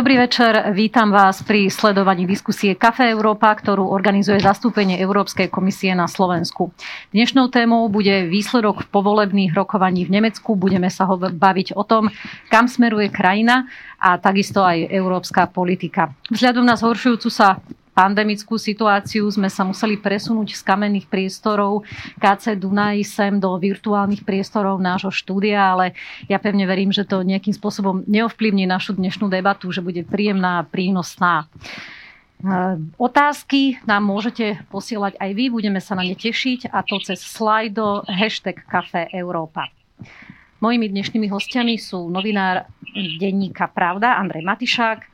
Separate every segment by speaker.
Speaker 1: Dobrý večer, vítam vás pri sledovaní diskusie Kafe Európa, ktorú organizuje zastúpenie Európskej komisie na Slovensku. Dnešnou témou bude výsledok povolebných rokovaní v Nemecku. Budeme sa ho baviť o tom, kam smeruje krajina a takisto aj európska politika. Vzhľadom na zhoršujúcu sa pandemickú situáciu sme sa museli presunúť z kamenných priestorov KC Dunaj sem do virtuálnych priestorov nášho štúdia, ale ja pevne verím, že to nejakým spôsobom neovplyvní našu dnešnú debatu, že bude príjemná a prínosná. Otázky nám môžete posielať aj vy, budeme sa na ne tešiť a to cez slajdo hashtag Café Európa. Mojimi dnešnými hostiami sú novinár denníka Pravda Andrej Matišák,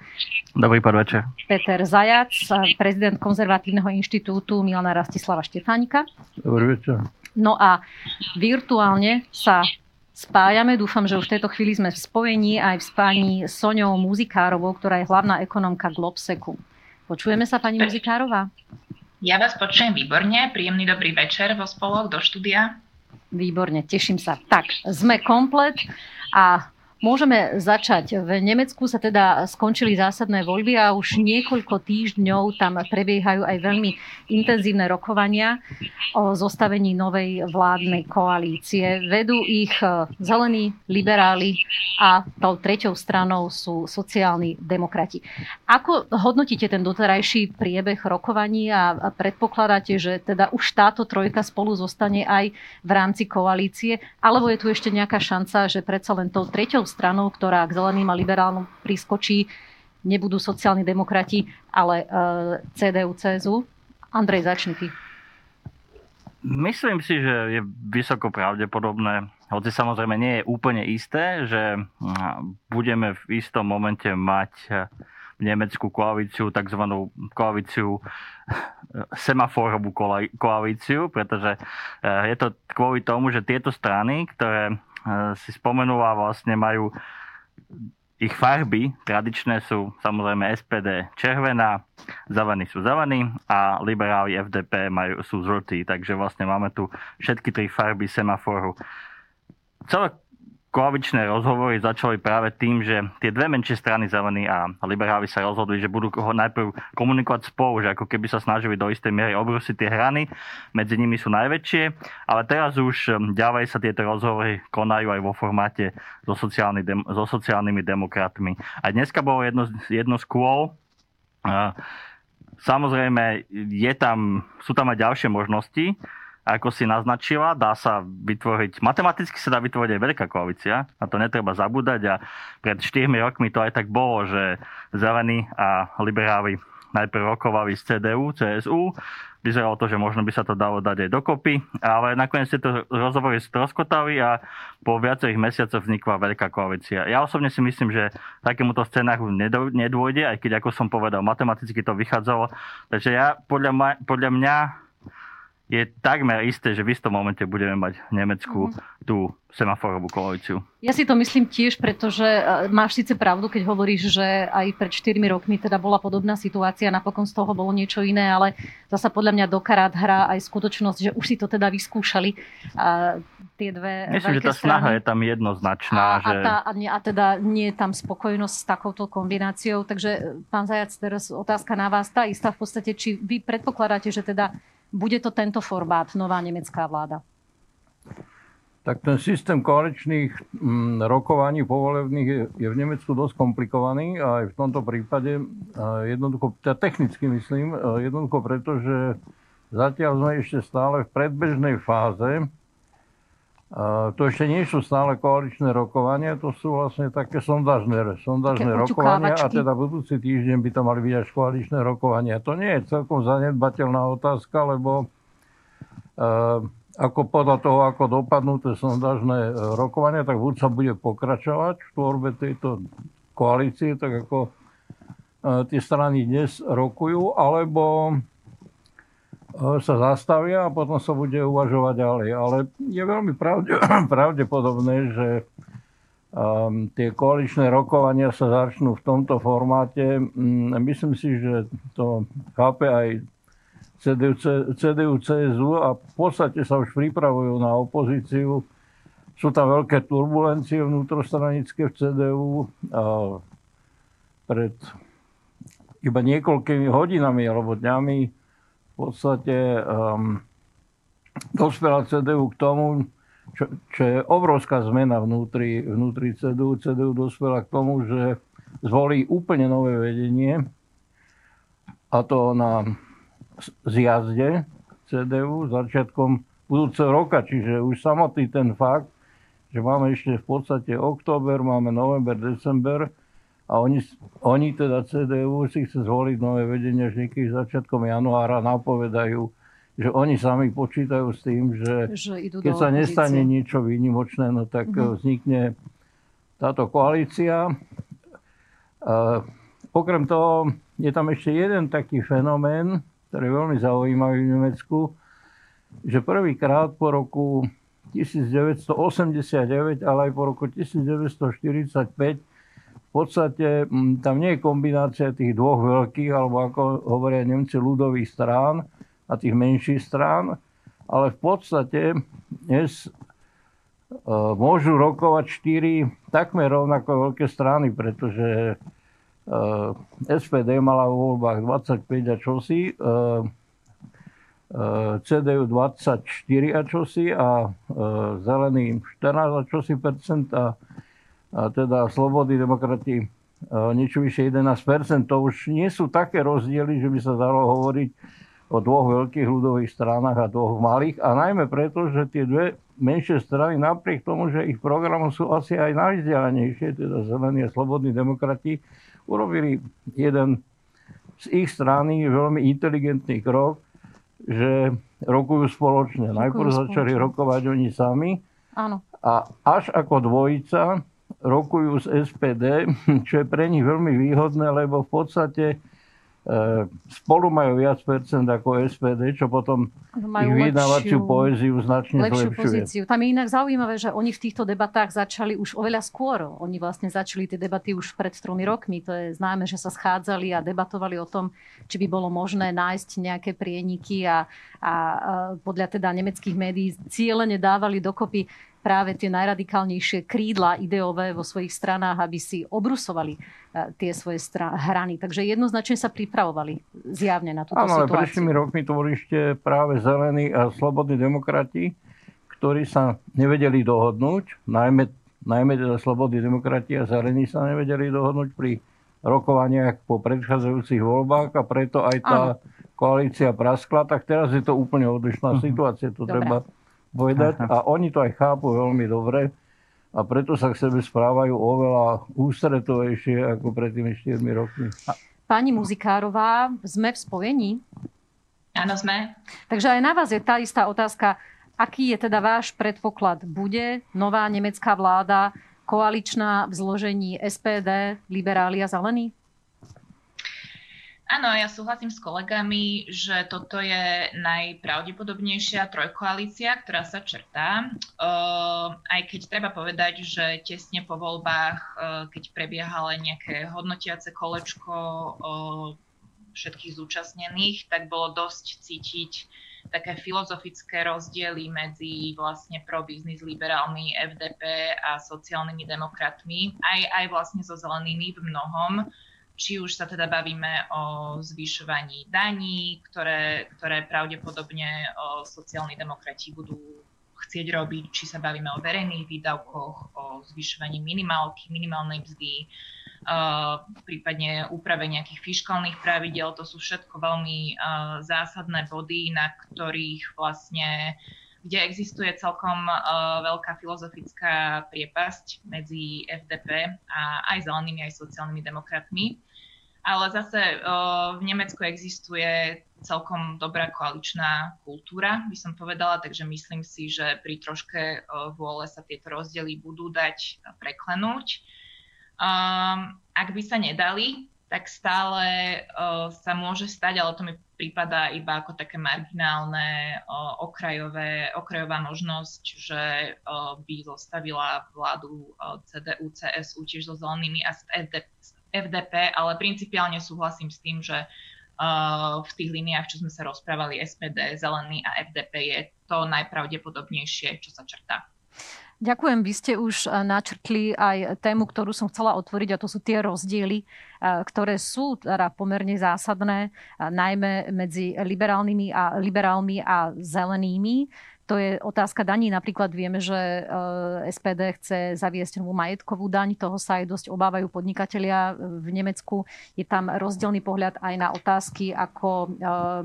Speaker 2: Dobrý podvečer.
Speaker 1: Peter Zajac, prezident Konzervatívneho inštitútu Milana Rastislava Štefánika.
Speaker 3: Dobrý večer.
Speaker 1: No a virtuálne sa spájame. Dúfam, že už v tejto chvíli sme v spojení aj v spáni s Soňou Muzikárovou, ktorá je hlavná ekonomka Globseku. Počujeme sa, pani Muzikárová?
Speaker 4: Ja vás počujem výborne. Príjemný dobrý večer vo spolok do štúdia.
Speaker 1: Výborne, teším sa. Tak, sme komplet a Môžeme začať. V Nemecku sa teda skončili zásadné voľby a už niekoľko týždňov tam prebiehajú aj veľmi intenzívne rokovania o zostavení novej vládnej koalície. Vedú ich e, zelení, liberáli a tou treťou stranou sú sociálni demokrati. Ako hodnotíte ten doterajší priebeh rokovaní a predpokladáte, že teda už táto trojka spolu zostane aj v rámci koalície, alebo je tu ešte nejaká šanca, že predsa len tou treťou stranou, ktorá k zeleným a liberálnom priskočí, nebudú sociálni demokrati, ale e, CDU, CSU. Andrej, začni ty.
Speaker 2: Myslím si, že je vysoko pravdepodobné, hoci samozrejme nie je úplne isté, že budeme v istom momente mať v Nemecku koalíciu, tzv. koalíciu semaforovú koalíciu, pretože e, je to kvôli tomu, že tieto strany, ktoré si spomenula, vlastne majú ich farby tradičné sú samozrejme SPD červená, zelení sú zelení a liberáli FDP majú, sú žltí, takže vlastne máme tu všetky tri farby semaforu. Celé koaličné rozhovory začali práve tým, že tie dve menšie strany, zelení a liberáli sa rozhodli, že budú ho najprv komunikovať spolu, že ako keby sa snažili do istej miery obrusiť tie hrany, medzi nimi sú najväčšie, ale teraz už um, ďalej sa tieto rozhovory konajú aj vo formáte so, sociálny, so sociálnymi demokratmi. A dneska bolo jedno, jedno z kôl, Samozrejme, je tam, sú tam aj ďalšie možnosti ako si naznačila, dá sa vytvoriť, matematicky sa dá vytvoriť aj veľká koalícia, a to netreba zabúdať a pred 4 rokmi to aj tak bolo, že zelení a liberáli najprv rokovali z CDU, CSU, vyzeralo to, že možno by sa to dalo dať aj dokopy, ale nakoniec tieto rozhovory stroskotali a po viacerých mesiacoch vznikla veľká koalícia. Ja osobne si myslím, že takémuto scenáru nedôjde, aj keď, ako som povedal, matematicky to vychádzalo. Takže ja, podľa, ma, podľa mňa je takmer isté, že v istom momente budeme mať v Nemecku mm-hmm. tú semaforovú koalíciu.
Speaker 1: Ja si to myslím tiež, pretože e, máš síce pravdu, keď hovoríš, že aj pred 4 rokmi teda bola podobná situácia, napokon z toho bolo niečo iné, ale zasa podľa mňa dokarát hrá aj skutočnosť, že už si to teda vyskúšali a tie dve
Speaker 2: Myslím, že tá
Speaker 1: strany.
Speaker 2: snaha je tam jednoznačná.
Speaker 1: A,
Speaker 2: že...
Speaker 1: a, tá, a, a teda nie je tam spokojnosť s takouto kombináciou. Takže, pán Zajac, teraz otázka na vás. Tá istá v podstate, či vy predpokladáte, že teda bude to tento formát, nová nemecká vláda?
Speaker 3: Tak ten systém koaličných mm, rokovaní povolebných je, v Nemecku dosť komplikovaný a aj v tomto prípade jednoducho, teda technicky myslím, jednoducho preto, že zatiaľ sme ešte stále v predbežnej fáze to ešte nie sú stále koaličné rokovania, to sú vlastne také sondážne, sondážne rokovania a teda budúci týždeň by to mali byť až koaličné rokovania. To nie je celkom zanedbateľná otázka, lebo uh, ako podľa toho, ako dopadnú tie sondážne e, rokovania, tak buď sa bude pokračovať v tvorbe tejto koalície, tak ako uh, tie strany dnes rokujú, alebo sa zastavia a potom sa bude uvažovať ďalej. Ale je veľmi pravde, pravdepodobné, že um, tie koaličné rokovania sa začnú v tomto formáte. Um, myslím si, že to chápe aj CDU, CDU, CSU a v podstate sa už pripravujú na opozíciu. Sú tam veľké turbulencie vnútrostranické v CDU. A pred iba niekoľkými hodinami alebo dňami v podstate um, dospela CDU k tomu, čo, čo je obrovská zmena vnútri, vnútri CDU. CDU dospela k tomu, že zvolí úplne nové vedenie a to na zjazde CDU začiatkom budúceho roka. Čiže už samotný ten fakt, že máme ešte v podstate október, máme november, december a oni, oni teda CDU si chce zvoliť nové vedenie až niekedy začiatkom januára, napovedajú, že oni sami počítajú s tým, že, že keď sa nestane niečo výnimočné, no tak uh-huh. vznikne táto koalícia. Uh, okrem toho je tam ešte jeden taký fenomén, ktorý je veľmi zaujímavý v Nemecku, že prvýkrát po roku 1989, ale aj po roku 1945 v podstate mm, tam nie je kombinácia tých dvoch veľkých, alebo ako hovoria Nemci, ľudových strán a tých menších strán, ale v podstate dnes e, môžu rokovať štyri takmer rovnako veľké strany, pretože e, SPD mala vo voľbách 25 a čosi, e, CDU 24 a čosi a zelený 14 a čosi percent a, teda slobody demokrati niečo vyše 11% To už nie sú také rozdiely, že by sa dalo hovoriť o dvoch veľkých ľudových stranách a dvoch malých. A najmä preto, že tie dve menšie strany, napriek tomu, že ich programom sú asi aj najvzdialenejšie, teda zelení a slobodní demokrati, urobili jeden z ich strany veľmi inteligentný krok, že rokujú spoločne. Rokujú Najprv spoločne. začali rokovať oni sami
Speaker 1: Áno.
Speaker 3: a až ako dvojica rokujú z SPD, čo je pre nich veľmi výhodné, lebo v podstate E, spolu majú viac percent ako SPD, čo potom majú ich vydávaciu poéziu značne lepšiu zlepšuje. pozíciu.
Speaker 1: Tam je inak zaujímavé, že oni v týchto debatách začali už oveľa skôr. Oni vlastne začali tie debaty už pred tromi rokmi. To je známe, že sa schádzali a debatovali o tom, či by bolo možné nájsť nejaké prieniky a, a, a podľa teda nemeckých médií cieľene dávali dokopy práve tie najradikálnejšie krídla ideové vo svojich stranách, aby si obrusovali e, tie svoje stra- hrany. Takže jednoznačne sa pripravovali zjavne na túto Áno,
Speaker 3: situáciu. ale prečnými rokmi tvorili ešte práve zelení a slobodní demokrati, ktorí sa nevedeli dohodnúť, najmä, najmä teda slobodní demokrati a zelení sa nevedeli dohodnúť pri rokovaniach po predchádzajúcich voľbách a preto aj tá Áno. koalícia praskla, tak teraz je to úplne odlišná uh-huh. situácia. To Dobre. treba povedať. A oni to aj chápu veľmi dobre a preto sa k sebe správajú oveľa ústretovejšie ako pred tými 4 rokmi.
Speaker 1: Pani Muzikárová, sme v spojení?
Speaker 4: Áno, sme.
Speaker 1: Takže aj na vás je tá istá otázka. Aký je teda váš predpoklad? Bude nová nemecká vláda koaličná v zložení SPD, liberáli a zelení?
Speaker 4: Áno, ja súhlasím s kolegami, že toto je najpravdepodobnejšia trojkoalícia, ktorá sa črtá. Aj keď treba povedať, že tesne po voľbách, keď prebiehalo nejaké hodnotiace kolečko všetkých zúčastnených, tak bolo dosť cítiť také filozofické rozdiely medzi vlastne pro-biznis liberálmi FDP a sociálnymi demokratmi, aj, aj vlastne so zelenými v mnohom či už sa teda bavíme o zvyšovaní daní, ktoré, ktoré pravdepodobne sociálni demokrati budú chcieť robiť, či sa bavíme o verejných výdavkoch, o zvyšovaní minimálky, minimálnej mzdy, uh, prípadne úprave nejakých fiskálnych pravidel. To sú všetko veľmi uh, zásadné body, na ktorých vlastne kde existuje celkom uh, veľká filozofická priepasť medzi FDP a aj zelenými, aj sociálnymi demokratmi. Ale zase v Nemecku existuje celkom dobrá koaličná kultúra, by som povedala, takže myslím si, že pri troške vôle sa tieto rozdiely budú dať preklenúť. Um, ak by sa nedali, tak stále sa môže stať, ale to mi prípada iba ako také marginálne okrajové, okrajová možnosť, že by zostavila vládu CDU, CSU tiež so zelenými a s FDP, FDP, ale principiálne súhlasím s tým, že uh, v tých líniách, čo sme sa rozprávali, SPD, Zelený a FDP je to najpravdepodobnejšie, čo sa črtá.
Speaker 1: Ďakujem. Vy ste už eh, načrtli aj tému, ktorú som chcela otvoriť a to sú tie rozdiely, eh, ktoré sú teda pomerne zásadné, eh, najmä medzi liberálnymi a, liberálmi a zelenými. To je otázka daní. Napríklad vieme, že eh, SPD chce zaviesť novú majetkovú daň. Toho sa aj dosť obávajú podnikatelia v Nemecku. Je tam rozdielný pohľad aj na otázky, ako eh,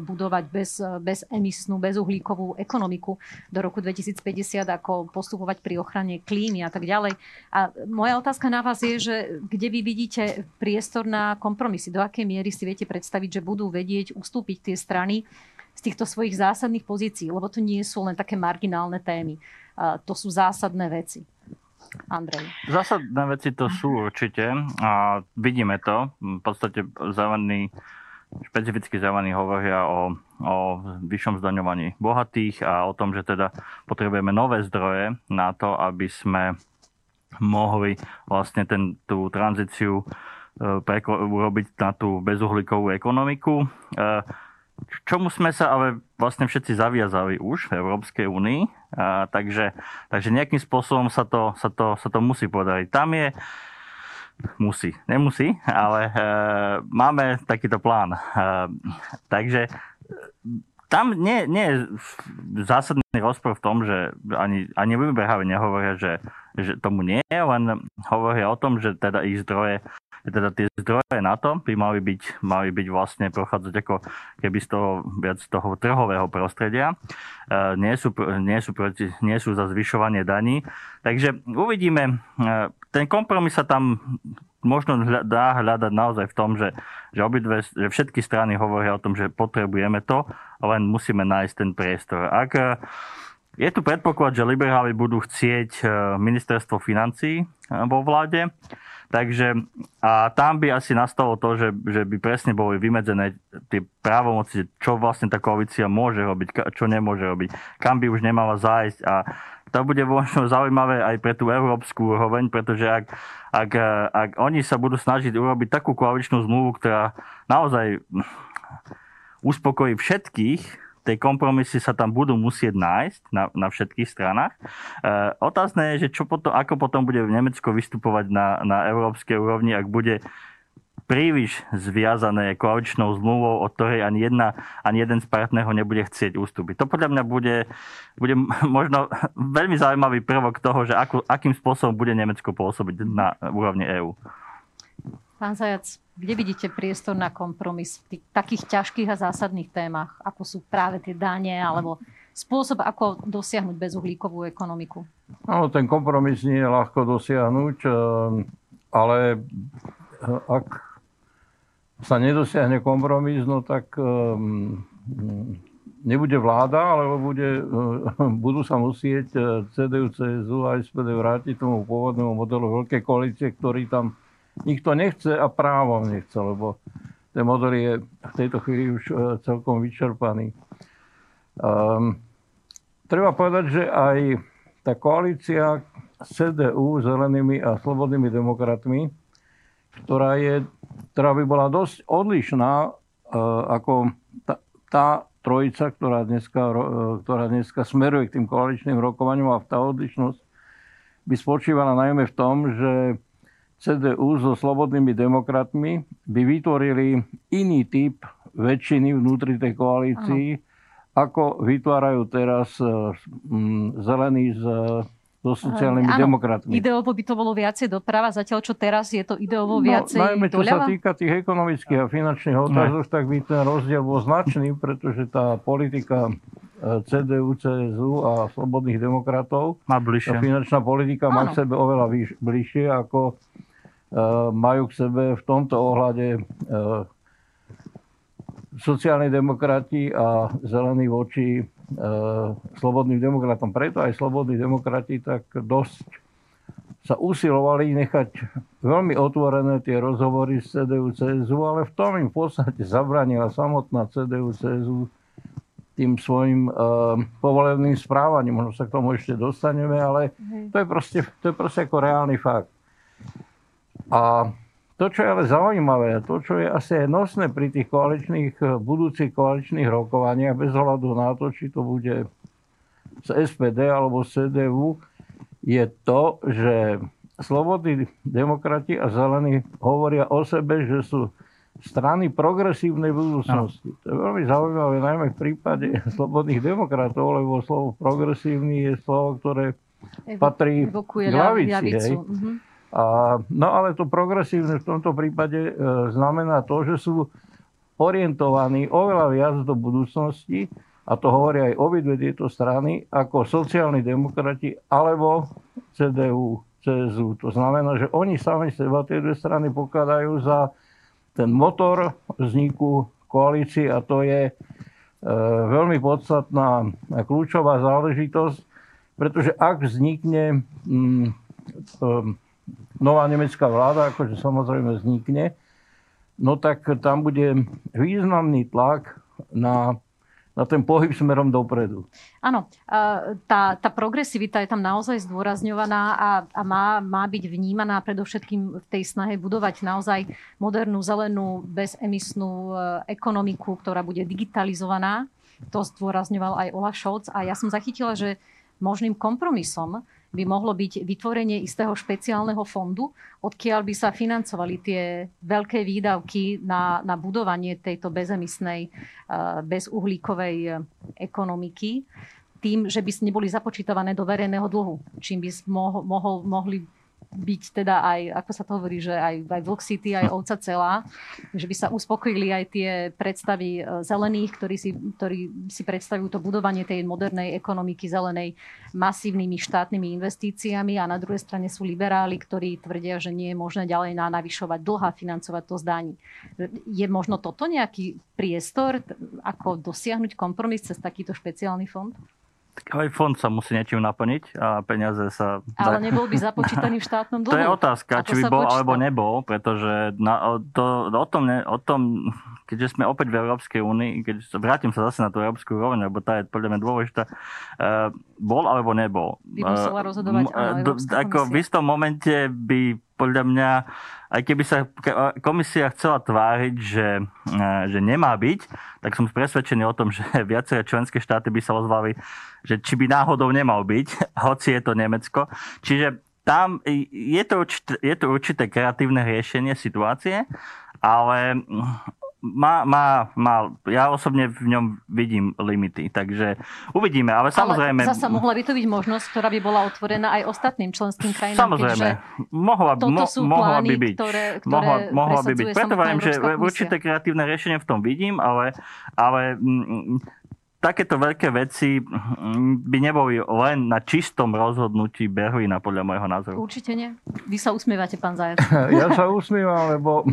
Speaker 1: budovať bez, bezemisnú, bezuhlíkovú ekonomiku do roku 2050, ako postupovať pri ochrane klímy a tak ďalej. A moja otázka na vás je, že kde vy vidíte priestor na kompromisy? Do akej miery si viete predstaviť, že budú vedieť ustúpiť tie strany, z týchto svojich zásadných pozícií, lebo to nie sú len také marginálne témy. To sú zásadné veci. Andrej.
Speaker 2: Zásadné veci to sú určite a vidíme to. V podstate zelení, špecificky zelení hovoria o, o vyššom zdaňovaní bohatých a o tom, že teda potrebujeme nové zdroje na to, aby sme mohli vlastne ten, tú tranzíciu e, urobiť na tú bezuhlíkovú ekonomiku. E, čomu sme sa ale vlastne všetci zaviazali už v Európskej únii, takže, takže nejakým spôsobom sa to, sa, to, sa to musí podariť. Tam je, musí, nemusí, ale e, máme takýto plán. E, takže tam nie, nie je zásadný rozpor v tom, že ani, ani vyberhaví nehovoria, že, že tomu nie je, len hovoria o tom, že teda ich zdroje teda tie zdroje na to by mali byť, mali byť vlastne prochádzať ako keby z toho viac toho trhového prostredia. E, nie sú, nie sú, proti, nie sú za zvyšovanie daní. Takže uvidíme. E, ten kompromis sa tam možno dá hľadať naozaj v tom, že, že, obidve, že všetky strany hovoria o tom, že potrebujeme to, len musíme nájsť ten priestor. Ak e, je tu predpoklad, že liberáli budú chcieť ministerstvo financí vo vláde, Takže a tam by asi nastalo to, že, že by presne boli vymedzené tie právomoci, čo vlastne tá koalícia môže robiť, čo nemôže robiť, kam by už nemala zájsť. A to bude možno zaujímavé aj pre tú európsku úroveň, pretože ak, ak, ak oni sa budú snažiť urobiť takú koaličnú zmluvu, ktorá naozaj uspokojí všetkých, tie kompromisy sa tam budú musieť nájsť na, na všetkých stranách. E, otázne je, že čo potom, ako potom bude v Nemecko vystupovať na, na európskej úrovni, ak bude príliš zviazané koaličnou zmluvou, od ktorej ani, jedna, ani jeden z partnerov nebude chcieť ústupiť. To podľa mňa bude, bude možno veľmi zaujímavý prvok toho, že ako, akým spôsobom bude Nemecko pôsobiť na úrovni EÚ.
Speaker 1: Pán Zajac, kde vidíte priestor na kompromis v tých, takých ťažkých a zásadných témach, ako sú práve tie dane alebo spôsob, ako dosiahnuť bezuhlíkovú ekonomiku?
Speaker 3: Áno, ten kompromis nie je ľahko dosiahnuť, eh, ale eh, ak sa nedosiahne kompromis, no tak um, nebude vláda, alebo bude, budú sa musieť CDU, CSU a SPD vrátiť tomu pôvodnému modelu veľkej koalície, ktorý tam nikto nechce a právom nechce, lebo ten model je v tejto chvíli už e, celkom vyčerpaný. Um, treba povedať, že aj tá koalícia CDU, zelenými a slobodnými demokratmi, ktorá, je, ktorá by bola dosť odlišná uh, ako tá, tá trojica, ktorá dneska, uh, ktorá dneska smeruje k tým koaličným rokovaniam a tá odlišnosť by spočívala najmä v tom, že CDU so slobodnými demokratmi by vytvorili iný typ väčšiny vnútri tej koalícii, Aha. ako vytvárajú teraz mm, zelení s so sociálnymi Áno, demokratmi.
Speaker 1: Ideovo by to bolo viacej doprava, zatiaľ čo teraz je to ideovo no, viacej
Speaker 3: Najmä čo doľava? sa týka tých ekonomických a finančných otázok, tak by ten rozdiel bol značný, pretože tá politika e, CDU, CSU a slobodných demokratov, má bližšie. tá finančná politika Áno. má k sebe oveľa bližšie ako majú k sebe v tomto ohľade eh, sociálni demokrati a zelení voči eh, slobodným demokratom. Preto aj slobodní demokrati tak dosť sa usilovali nechať veľmi otvorené tie rozhovory s CDU, CSU, ale v tom im v podstate zabranila samotná CDU, CSU tým svojim uh, povolebným správaním. Možno sa k tomu ešte dostaneme, ale to je proste, to je proste ako reálny fakt. A to, čo je ale zaujímavé, to, čo je asi aj nosné pri tých koaličných, eh, budúcich koaličných rokovaniach, bez ohľadu na to, či to bude z SPD alebo z CDU, je to, že slobodní demokrati a zelení hovoria o sebe, že sú strany progresívnej budúcnosti. No. To je veľmi zaujímavé, najmä v prípade slobodných demokratov, lebo slovo progresívny je slovo, ktoré Evo, patrí k lavici. Uh-huh. A, no ale to progresívne v tomto prípade e, znamená to, že sú orientovaní oveľa viac do budúcnosti, a to hovoria aj obidve tieto strany, ako sociálni demokrati alebo CDU, CSU. To znamená, že oni sami seba tie dve strany pokladajú za ten motor vzniku koalície a to je e, veľmi podstatná a kľúčová záležitosť, pretože ak vznikne mm, e, nová nemecká vláda, akože samozrejme vznikne, no tak tam bude významný tlak na na ten pohyb smerom dopredu.
Speaker 1: Áno, tá, tá progresivita je tam naozaj zdôrazňovaná a, a má, má byť vnímaná predovšetkým v tej snahe budovať naozaj modernú, zelenú, bezemisnú e, ekonomiku, ktorá bude digitalizovaná. To zdôrazňoval aj Ola Scholz a ja som zachytila, že možným kompromisom by mohlo byť vytvorenie istého špeciálneho fondu, odkiaľ by sa financovali tie veľké výdavky na, na budovanie tejto bezemisnej, eh, bezuhlíkovej eh, ekonomiky tým, že by neboli započítavané do verejného dlhu, čím by mohol, mohol, mohli byť teda aj, ako sa to hovorí, že aj, aj Vlk City, aj ovca celá, že by sa uspokojili aj tie predstavy e, zelených, ktorí si, ktorí si predstavujú to budovanie tej modernej ekonomiky zelenej masívnymi štátnymi investíciami a na druhej strane sú liberáli, ktorí tvrdia, že nie je možné ďalej navyšovať dlh a financovať to zdaní. Je možno toto nejaký priestor, ako dosiahnuť kompromis cez takýto špeciálny fond?
Speaker 2: Aj fond sa musí niečím naplniť a peniaze sa...
Speaker 1: Ale nebol by započítaný v štátnom dlhu.
Speaker 2: To je otázka, či by bol počíta. alebo nebol, pretože na, to, o, tom, ne, o tom, keďže sme opäť v Európskej únii, keď vrátim sa zase na tú európsku úroveň, lebo tá je podľa mňa dôležitá, uh, bol alebo nebol.
Speaker 1: By musela rozhodovať uh, áno,
Speaker 2: Ako v istom momente by podľa mňa, aj keby sa komisia chcela tváriť, že, že nemá byť, tak som presvedčený o tom, že viaceré členské štáty by sa ozvali, že či by náhodou nemal byť, hoci je to Nemecko. Čiže tam je to určité, je to určité kreatívne riešenie situácie, ale má, má, má, ja osobne v ňom vidím limity, takže uvidíme, ale samozrejme...
Speaker 1: Ale zasa mohla by to byť možnosť, ktorá by bola otvorená aj ostatným členským krajinám,
Speaker 2: Samozrejme, mohla, mo, mohla plány, by byť. Ktoré, ktoré mohla, mohla by byť. Preto vám, že určité kreatívne riešenie v tom vidím, ale, ale m, takéto veľké veci by neboli len na čistom rozhodnutí Berlína, podľa môjho názoru.
Speaker 1: Určite nie. Vy sa usmievate, pán Zajac.
Speaker 3: ja sa usmievam, lebo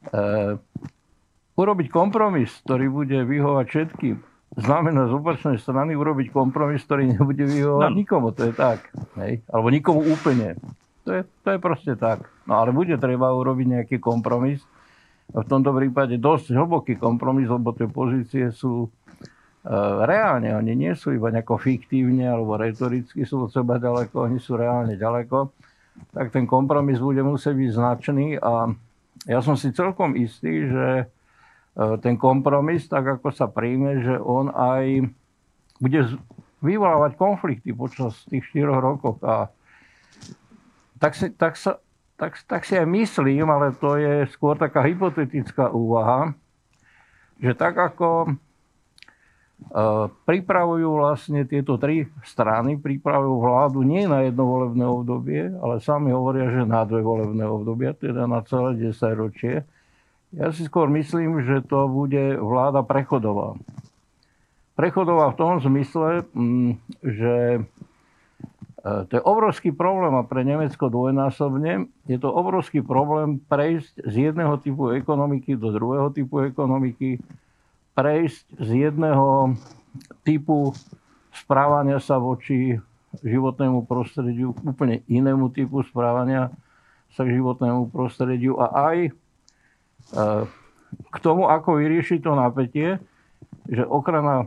Speaker 3: Uh, urobiť kompromis, ktorý bude vyhovať všetkým, znamená z opačnej strany urobiť kompromis, ktorý nebude vyhovať no. nikomu. To je tak. Hej? Alebo nikomu úplne. To je, to je proste tak. No ale bude treba urobiť nejaký kompromis. V tomto prípade dosť hlboký kompromis, lebo tie pozície sú e, reálne. Oni nie sú iba nejako fiktívne alebo retoricky sú od seba ďaleko, oni sú reálne ďaleko. Tak ten kompromis bude musieť byť značný a ja som si celkom istý, že e, ten kompromis, tak ako sa príjme, že on aj bude vyvolávať konflikty počas tých 4 rokov. A tak si, tak, sa, tak, tak si aj myslím, ale to je skôr taká hypotetická úvaha, že tak ako pripravujú vlastne tieto tri strany, pripravujú vládu nie na jedno volebné obdobie, ale sami hovoria, že na dve volebné obdobia, teda na celé 10 ročie. Ja si skôr myslím, že to bude vláda prechodová. Prechodová v tom zmysle, mm, že e, to je obrovský problém a pre Nemecko dvojnásobne. Je to obrovský problém prejsť z jedného typu ekonomiky do druhého typu ekonomiky, prejsť z jedného typu správania sa voči životnému prostrediu k úplne inému typu správania sa k životnému prostrediu a aj e, k tomu, ako vyriešiť to napätie, že okrana,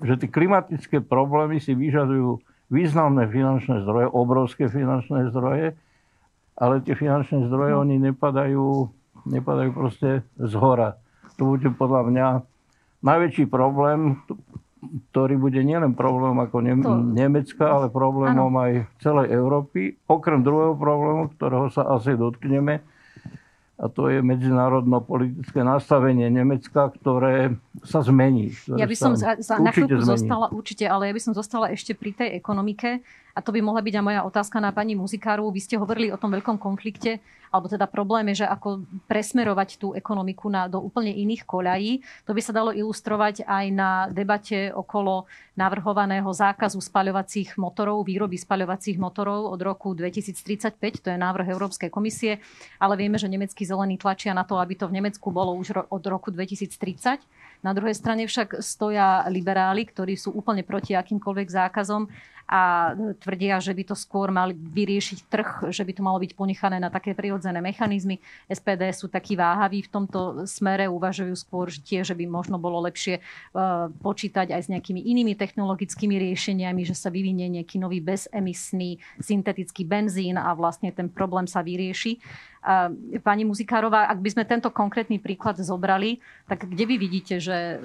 Speaker 3: že tie klimatické problémy si vyžadujú významné finančné zdroje, obrovské finančné zdroje, ale tie finančné zdroje, no. oni nepadajú, nepadajú proste z hora to bude podľa mňa najväčší problém. ktorý bude nielen problém ako ne-. Nemecka, ale problémom ano. aj celej Európy. Okrem druhého problému, ktorého sa asi dotkneme, a to je medzinárodno-politické nastavenie Nemecka, ktoré sa zmení.
Speaker 1: Ja by som za, za, na chvíľku zostala, určite, ale ja by som zostala ešte pri tej ekonomike a to by mohla byť aj moja otázka na pani Muzikáru. Vy ste hovorili o tom veľkom konflikte, alebo teda probléme, že ako presmerovať tú ekonomiku na, do úplne iných koľají. To by sa dalo ilustrovať aj na debate okolo navrhovaného zákazu spaľovacích motorov, výroby spaľovacích motorov od roku 2035. To je návrh Európskej komisie, ale vieme, že nemeckí zelení tlačia na to, aby to v Nemecku bolo už od roku 2030. Na druhej strane však stoja liberáli, ktorí sú úplne proti akýmkoľvek zákazom a tvrdia, že by to skôr mali vyriešiť trh, že by to malo byť ponechané na také prirodzené mechanizmy. SPD sú takí váhaví v tomto smere, uvažujú skôr tie, že by možno bolo lepšie e, počítať aj s nejakými inými technologickými riešeniami, že sa vyvinie nejaký nový bezemisný syntetický benzín a vlastne ten problém sa vyrieši. Pani Muzikárová, ak by sme tento konkrétny príklad zobrali, tak kde vy vidíte, že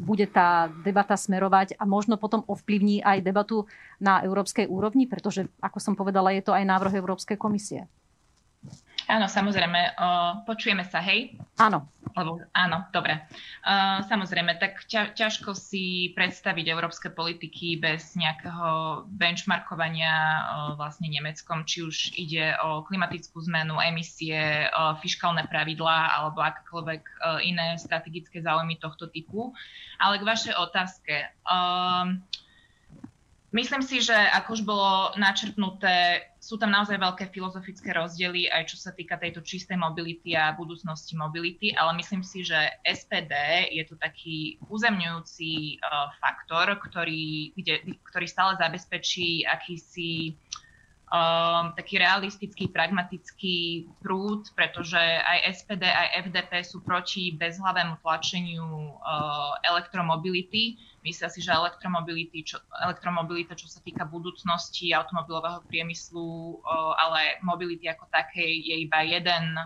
Speaker 1: bude tá debata smerovať a možno potom ovplyvní aj debatu na európskej úrovni, pretože, ako som povedala, je to aj návrh Európskej komisie.
Speaker 4: Áno, samozrejme. počujeme sa, hej?
Speaker 1: Áno.
Speaker 4: Lebo, áno, dobre. Samozrejme, tak ťa, ťažko si predstaviť európske politiky bez nejakého benchmarkovania vlastne Nemeckom, či už ide o klimatickú zmenu, emisie, fiskálne pravidlá alebo akékoľvek iné strategické záujmy tohto typu. Ale k vašej otázke. Uh, Myslím si, že ako už bolo načrtnuté, sú tam naozaj veľké filozofické rozdiely, aj čo sa týka tejto čistej mobility a budúcnosti mobility, ale myslím si, že SPD je tu taký uzemňujúci uh, faktor, ktorý, kde, ktorý stále zabezpečí akýsi um, taký realistický, pragmatický prúd, pretože aj SPD, aj FDP sú proti bezhlavému tlačeniu uh, elektromobility Myslia si, že elektromobility, čo, elektromobilita, čo sa týka budúcnosti automobilového priemyslu, ale mobility ako takej je iba jeden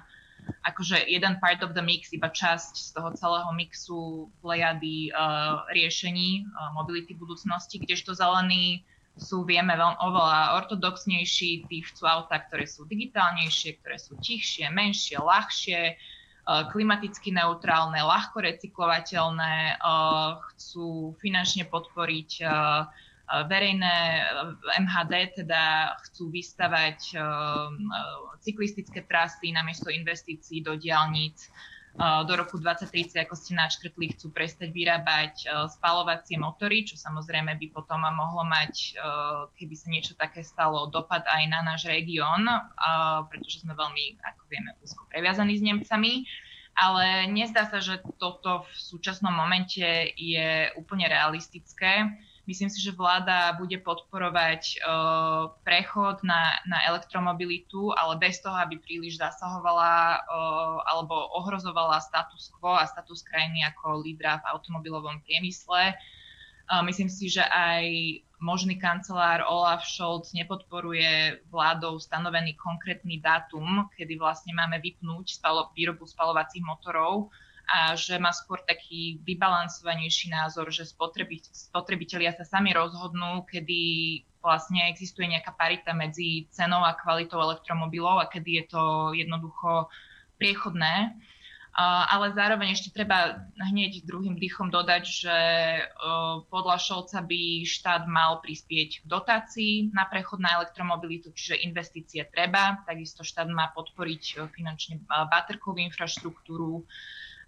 Speaker 4: akože jeden part of the mix, iba časť z toho celého mixu plejady uh, riešení uh, mobility budúcnosti, kdežto zelení sú, vieme, veľmi oveľa ortodoxnejší, tí chcú auta, ktoré sú digitálnejšie, ktoré sú tichšie, menšie, ľahšie, Eh, klimaticky neutrálne, ľahko recyklovateľné, eh, chcú finančne podporiť eh, verejné MHD, teda chcú vystavať cyklistické trasy namiesto investícií do diálnic do roku 2030, ako ste načrtli, chcú prestať vyrábať spalovacie motory, čo samozrejme by potom mohlo mať, keby sa niečo také stalo, dopad aj na náš región, pretože sme veľmi, ako vieme, úzko previazaní s Nemcami. Ale nezdá sa, že toto v súčasnom momente je úplne realistické. Myslím si, že vláda bude podporovať uh, prechod na, na elektromobilitu, ale bez toho, aby príliš zasahovala uh, alebo ohrozovala status quo a status krajiny ako lídra v automobilovom priemysle. Uh, myslím si, že aj možný kancelár Olaf Scholz nepodporuje vládou stanovený konkrétny dátum, kedy vlastne máme vypnúť spalo, výrobu spalovacích motorov a že má skôr taký vybalansovanejší názor, že spotrebi, spotrebitelia sa sami rozhodnú, kedy vlastne existuje nejaká parita medzi cenou a kvalitou elektromobilov a kedy je to jednoducho priechodné. Ale zároveň ešte treba hneď druhým dýchom dodať, že podľa Šolca by štát mal prispieť k dotácii na prechod na elektromobilitu, čiže investície treba. Takisto štát má podporiť finančne baterkovú infraštruktúru,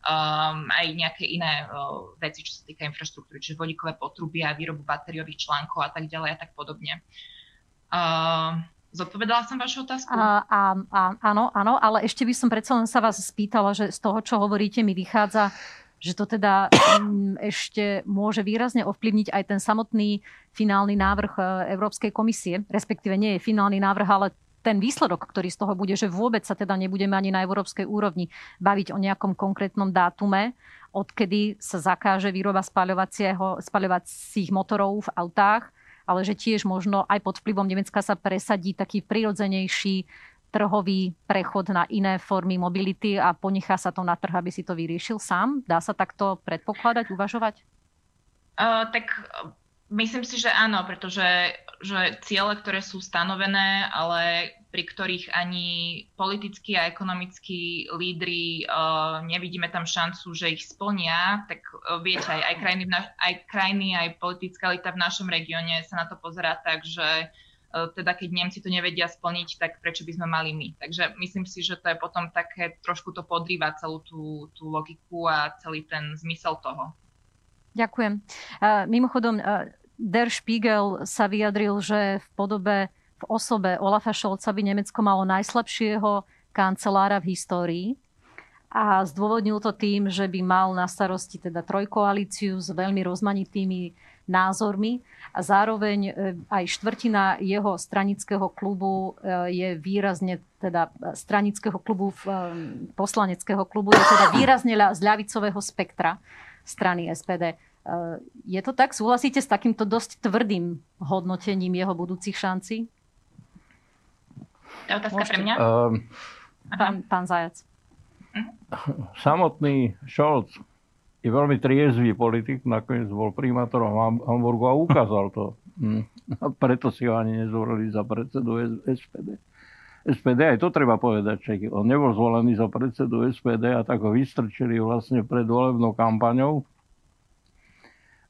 Speaker 4: um, aj nejaké iné uh, veci, čo sa týka infraštruktúry, čiže vodíkové potrubia, výrobu batériových článkov a tak ďalej a tak podobne. Uh, Zodpovedala som vašu otázku? A,
Speaker 1: a, a, áno, áno, ale ešte by som predsa len sa vás spýtala, že z toho, čo hovoríte, mi vychádza, že to teda m, ešte môže výrazne ovplyvniť aj ten samotný finálny návrh e, Európskej komisie, respektíve nie je finálny návrh, ale ten výsledok, ktorý z toho bude, že vôbec sa teda nebudeme ani na európskej úrovni baviť o nejakom konkrétnom dátume, odkedy sa zakáže výroba spaľovacích motorov v autách, ale že tiež možno aj pod vplyvom Nemecka sa presadí taký prirodzenejší trhový prechod na iné formy mobility a ponechá sa to na trh, aby si to vyriešil sám? Dá sa takto predpokladať, uvažovať?
Speaker 4: Uh, tak myslím si, že áno, pretože že ciele, ktoré sú stanovené, ale pri ktorých ani politickí a ekonomickí lídry uh, nevidíme tam šancu, že ich splnia, tak uh, viete, aj, aj, krajiny, naš- aj krajiny, aj politická elita v našom regióne sa na to pozerá tak, že uh, teda keď Nemci to nevedia splniť, tak prečo by sme mali my. Takže myslím si, že to je potom také, trošku to podrýva celú tú, tú logiku a celý ten zmysel toho.
Speaker 1: Ďakujem. Mimochodom, Der Spiegel sa vyjadril, že v podobe v osobe Olafa Scholza by Nemecko malo najslabšieho kancelára v histórii a zdôvodnil to tým, že by mal na starosti teda trojkoalíciu s veľmi rozmanitými názormi a zároveň e, aj štvrtina jeho stranického klubu e, je výrazne teda stranického klubu, e, poslaneckého klubu je teda výrazne z ľavicového spektra strany SPD. Je to tak? Súhlasíte s takýmto dosť tvrdým hodnotením jeho budúcich šancí?
Speaker 4: To je otázka Môžete. pre mňa? Uh,
Speaker 1: pán, pán Zajac.
Speaker 3: Samotný Scholz je veľmi triezvý politik, nakoniec bol primátorom Hamburgu a ukázal to. Hm. A preto si ho ani nezvolili za predsedu SPD. SPD, aj to treba povedať, že on nebol zvolený za predsedu SPD a tak ho vystrčili vlastne pred volebnou kampaňou.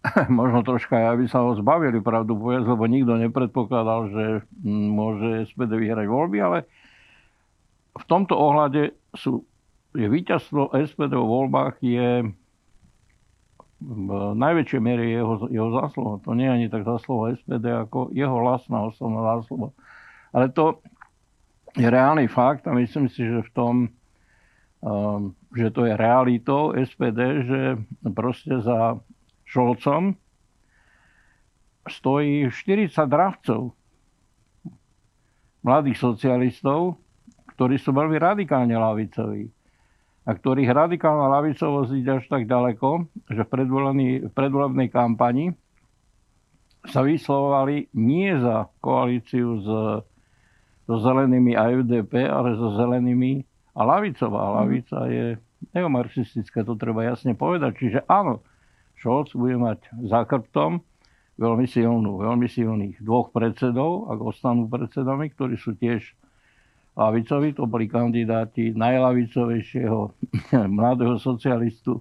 Speaker 3: Možno troška, aby sa ho zbavili, pravdu povedať, lebo nikto nepredpokladal, že hm, môže SPD vyhrať voľby, ale v tomto ohľade sú, je víťazstvo SPD vo voľbách je v najväčšej miere jeho, jeho zásluha. To nie je ani tak zásluha SPD, ako jeho vlastná osobná zásluha. Ale to je reálny fakt a myslím si, že v tom, um, že to je realitou SPD, že proste za Šolcom stojí 40 dravcov mladých socialistov, ktorí sú veľmi radikálne lavicoví a ktorých radikálna lavicovosť ide až tak ďaleko, že v, v predvolebnej kampani sa vyslovovali nie za koalíciu s, so zelenými a UDP, ale so zelenými a lavicová. Lavica je neomarxistická, to treba jasne povedať. Čiže áno, Scholz bude mať za krptom veľmi silnú, veľmi silných dvoch predsedov, ak ostanú predsedami, ktorí sú tiež lavicovi, to boli kandidáti najlavicovejšieho mladého socialistu,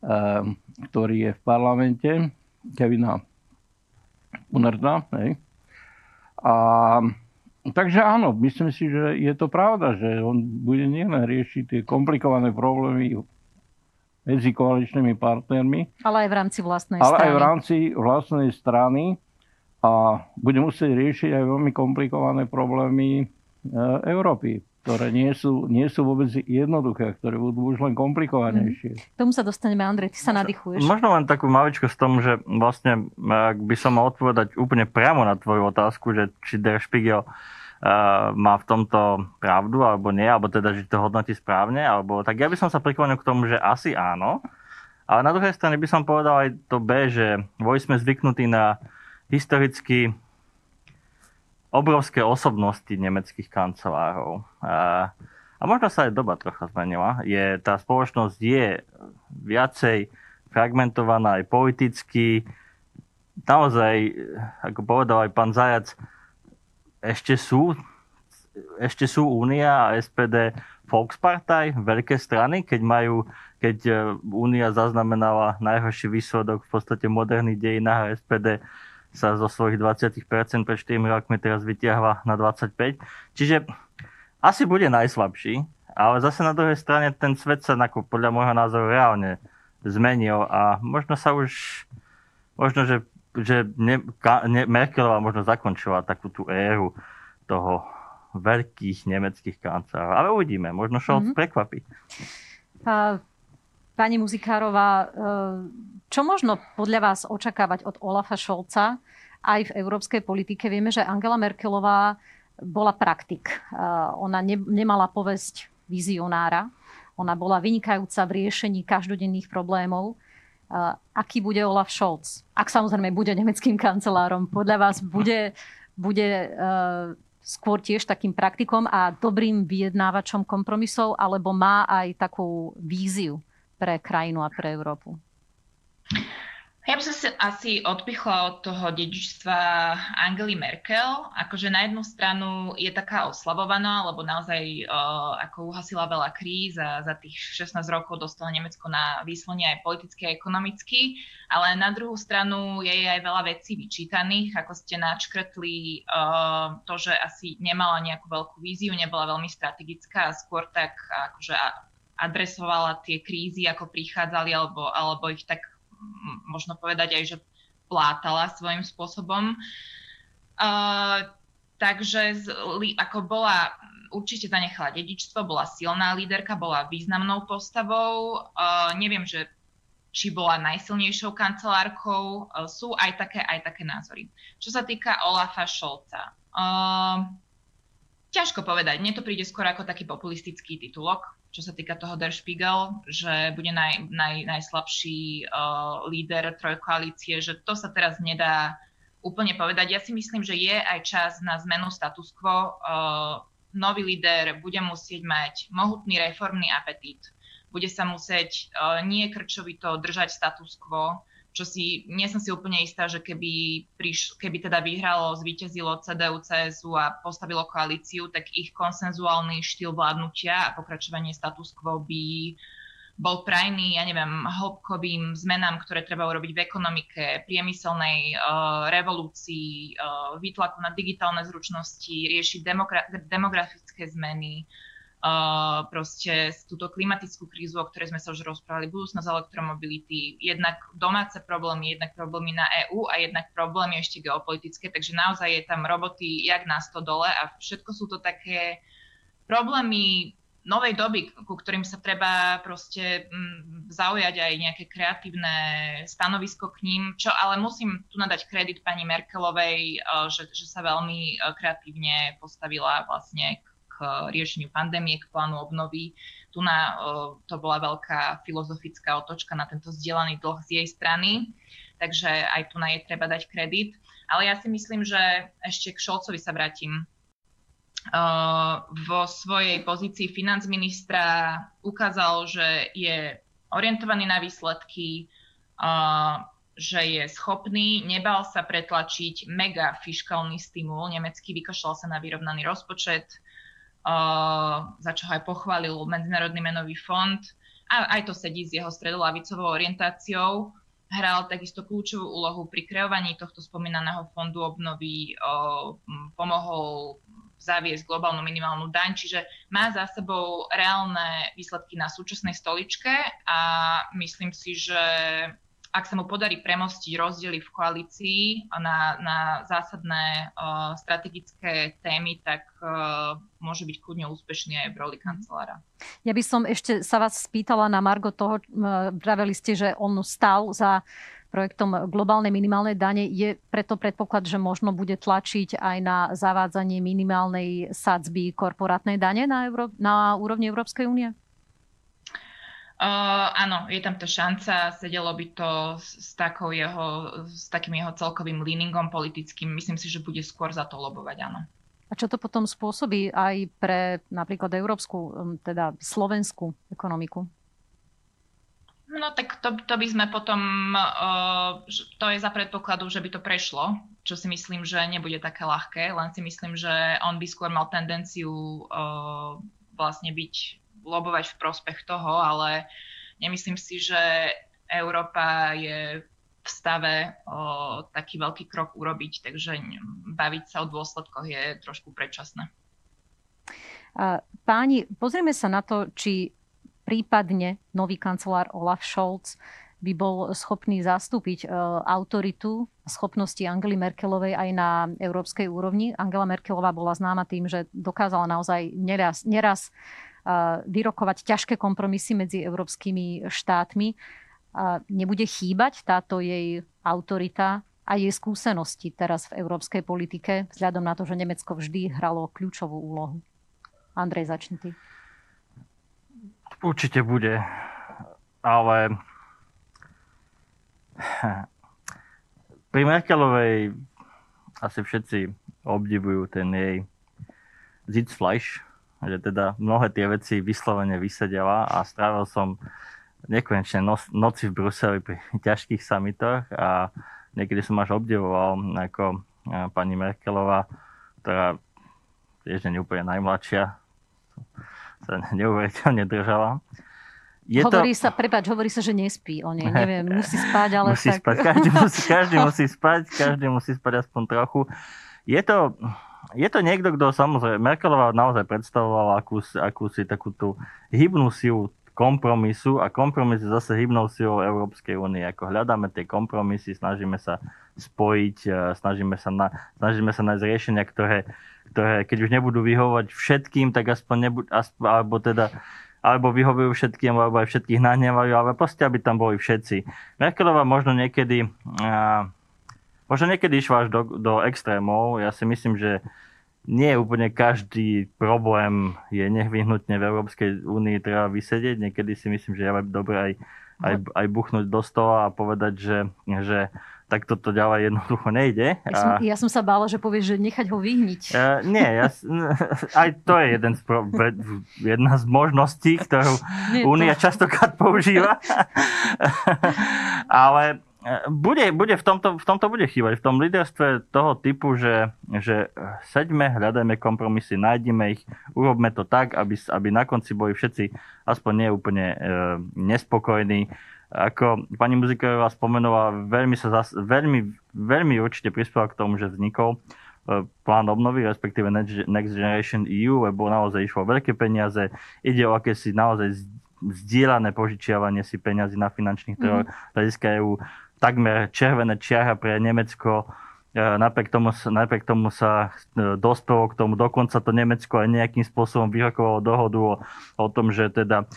Speaker 3: ehm, ktorý je v parlamente, Kevina Unerta. Hej. A, takže áno, myslím si, že je to pravda, že on bude nielen riešiť tie komplikované problémy medzi koaličnými partnermi.
Speaker 1: Ale aj v rámci vlastnej
Speaker 3: ale
Speaker 1: strany.
Speaker 3: aj v rámci vlastnej strany a bude musieť riešiť aj veľmi komplikované problémy E, Európy, ktoré nie sú, nie sú vôbec jednoduché, ktoré budú už len komplikovanejšie.
Speaker 1: Mm. Tomu sa dostaneme, Andrej, ty sa nadýchuješ.
Speaker 2: Možno len takú maličko z tom, že vlastne, ak by som mal odpovedať úplne priamo na tvoju otázku, že či Der Spiegel uh, má v tomto pravdu, alebo nie, alebo teda, že to hodnotí správne, alebo tak ja by som sa priklonil k tomu, že asi áno. Ale na druhej strane by som povedal aj to B, že boli sme zvyknutí na historicky obrovské osobnosti nemeckých kancelárov. A, a možno sa aj doba trocha zmenila. Je, tá spoločnosť je viacej fragmentovaná aj politicky. Naozaj, ako povedal aj pán Zajac, ešte sú, ešte sú Únia a SPD Volkspartei, veľké strany, keď majú, keď e, Únia zaznamenala najhorší výsledok v podstate moderných dejinách a SPD sa zo svojich 20% pred 4 rokmi teraz vytiahla na 25. Čiže asi bude najslabší, ale zase na druhej strane ten svet sa podľa môjho názoru reálne zmenil a možno sa už, možno, že, že ne, ka, ne, Merkelová možno zakončila takú tú éru toho veľkých nemeckých kancelárov. Ale uvidíme, možno Scholz mm-hmm. prekvapí.
Speaker 1: A, pani Muzikárová, e, čo možno podľa vás očakávať od Olafa Šolca aj v európskej politike? Vieme, že Angela Merkelová bola praktik. Ona ne, nemala povesť vizionára. Ona bola vynikajúca v riešení každodenných problémov. Aký bude Olaf Scholz? Ak samozrejme bude nemeckým kancelárom, podľa vás bude, bude skôr tiež takým praktikom a dobrým vyjednávačom kompromisov, alebo má aj takú víziu pre krajinu a pre Európu?
Speaker 4: Ja by som si asi odpichla od toho dedičstva Angely Merkel. Akože na jednu stranu je taká oslavovaná, lebo naozaj uh, ako uhasila veľa kríz a za tých 16 rokov dostala Nemecko na výslnie aj politicky a ekonomicky, ale na druhú stranu je aj veľa vecí vyčítaných, ako ste načkrtli uh, to, že asi nemala nejakú veľkú víziu, nebola veľmi strategická a skôr tak akože adresovala tie krízy, ako prichádzali, alebo, alebo ich tak možno povedať aj, že plátala svojím spôsobom. Uh, takže z, li, ako bola, určite zanechala dedičstvo, bola silná líderka, bola významnou postavou. Uh, neviem, že či bola najsilnejšou kancelárkou, uh, sú aj také, aj také názory. Čo sa týka Olafa Šolca, uh, ťažko povedať, mne to príde skôr ako taký populistický titulok čo sa týka toho Der Spiegel, že bude naj, naj, najslabší uh, líder trojkoalície, že to sa teraz nedá úplne povedať. Ja si myslím, že je aj čas na zmenu status quo. Uh, nový líder bude musieť mať mohutný reformný apetít. Bude sa musieť uh, nie krčovito držať status quo, čo si, nie som si úplne istá, že keby, priš, keby teda vyhralo, zvíťazilo CDU, CSU a postavilo koalíciu, tak ich konsenzuálny štýl vládnutia a pokračovanie status quo by bol prajný, ja neviem, hĺbkovým zmenám, ktoré treba urobiť v ekonomike, priemyselnej uh, revolúcii, uh, výtlaku na digitálne zručnosti, riešiť demogra- demografické zmeny, uh, proste túto klimatickú krízu, o ktorej sme sa už rozprávali, budúcnosť elektromobility, jednak domáce problémy, jednak problémy na EÚ a jednak problémy ešte geopolitické, takže naozaj je tam roboty jak na dole a všetko sú to také problémy novej doby, ku ktorým sa treba proste mm, zaujať aj nejaké kreatívne stanovisko k ním, čo ale musím tu nadať kredit pani Merkelovej, že, že sa veľmi kreatívne postavila vlastne riešeniu pandémie, k plánu obnovy. Tu na, to bola veľká filozofická otočka na tento zdieľaný dlh z jej strany, takže aj tu na jej treba dať kredit. Ale ja si myslím, že ešte k Šolcovi sa vrátim. Vo svojej pozícii financministra ukázal, že je orientovaný na výsledky, že je schopný, nebal sa pretlačiť mega fiskálny stimul, nemecký vykašľal sa na vyrovnaný rozpočet, za čo aj pochválil Medzinárodný menový fond. A aj to sedí s jeho stredolavicovou orientáciou. Hral takisto kľúčovú úlohu pri kreovaní tohto spomínaného fondu obnovy, pomohol zaviesť globálnu minimálnu daň, čiže má za sebou reálne výsledky na súčasnej stoličke a myslím si, že ak sa mu podarí premostiť rozdiely v koalícii na, na zásadné uh, strategické témy, tak uh, môže byť kľudne úspešný aj v roli kancelára.
Speaker 1: Ja by som ešte sa vás spýtala na Margo toho, pravili ste, že on stal za projektom globálnej minimálnej dane. Je preto predpoklad, že možno bude tlačiť aj na zavádzanie minimálnej sadzby korporátnej dane na, Euró- na úrovni Európskej únie?
Speaker 4: Uh, áno, je tam tá šanca, sedelo by to s, s, takou jeho, s takým jeho celkovým leaningom politickým. Myslím si, že bude skôr za to lobovať, áno.
Speaker 1: A čo to potom spôsobí aj pre napríklad európsku, um, teda slovenskú ekonomiku?
Speaker 4: No tak to, to by sme potom, uh, to je za predpokladu, že by to prešlo, čo si myslím, že nebude také ľahké, len si myslím, že on by skôr mal tendenciu uh, vlastne byť lobovať v prospech toho, ale nemyslím si, že Európa je v stave o, taký veľký krok urobiť, takže baviť sa o dôsledkoch je trošku predčasné.
Speaker 1: Páni, pozrieme sa na to, či prípadne nový kancelár Olaf Scholz by bol schopný zastúpiť e, autoritu schopnosti Angely Merkelovej aj na európskej úrovni. Angela Merkelová bola známa tým, že dokázala naozaj neraz, neraz vyrokovať ťažké kompromisy medzi európskymi štátmi. Nebude chýbať táto jej autorita a jej skúsenosti teraz v európskej politike, vzhľadom na to, že Nemecko vždy hralo kľúčovú úlohu. Andrej, začni ty.
Speaker 2: Určite bude, ale pri Merkelovej asi všetci obdivujú ten jej Sitzfleisch, že teda mnohé tie veci vyslovene vysedela a strávil som nekonečne noci v Bruseli pri ťažkých samitoch a niekedy som až obdivoval ako pani Merkelová, ktorá tiež nie úplne najmladšia, sa neuveriteľne držala.
Speaker 1: Je hovorí to... sa, prepáč, hovorí sa, že nespí o nej. Neviem, musí spať, ale
Speaker 2: musí
Speaker 1: tak...
Speaker 2: Spať. Každý, musí, každý musí spať, každý musí spať aspoň trochu. Je to, je to niekto, kto samozrejme, Merkelová naozaj predstavovala akúsi, akúsi takú tú hybnú silu kompromisu a kompromis je zase hybnou silou Európskej únie. Ako hľadáme tie kompromisy, snažíme sa spojiť, e, snažíme sa, na, snažíme sa nájsť riešenia, ktoré, ktoré keď už nebudú vyhovovať všetkým, tak aspoň nebudú, aspoň, alebo teda alebo vyhovujú všetkým, alebo aj všetkých nahnevajú, ale proste, aby tam boli všetci. Merkelová možno niekedy, uh, možno niekedy išla až do, do extrémov. Ja si myslím, že nie úplne každý problém je nevyhnutne v Európskej únii treba vysedieť. Niekedy si myslím, že je dobré aj, aj, aj buchnúť do stola a povedať, že, že tak toto ďalej jednoducho nejde.
Speaker 1: Ja som, ja som sa bála, že povieš, že nechať ho vyhniť.
Speaker 2: Uh, nie, ja, aj to je jeden z pro, jedna z možností, ktorú Únia to... častokrát používa. Ale bude, bude v, tomto, v tomto bude chýbať. V tom líderstve toho typu, že, že seďme, hľadajme kompromisy, nájdime ich, urobme to tak, aby, aby na konci boli všetci aspoň neúplne e, nespokojní. Ako pani Muziková spomenovala, veľmi, sa zas, veľmi, veľmi určite prispela k tomu, že vznikol e, plán obnovy, respektíve Next Generation EU, lebo naozaj išlo veľké peniaze, ide o akési naozaj zdieľané požičiavanie si peniazy na finančných trhoch, mm-hmm. hľadiska EU takmer červené čiara pre Nemecko. E, napriek tomu, napriek tomu sa e, dospelo k tomu, dokonca to Nemecko aj nejakým spôsobom vyrokovalo dohodu o, o tom, že teda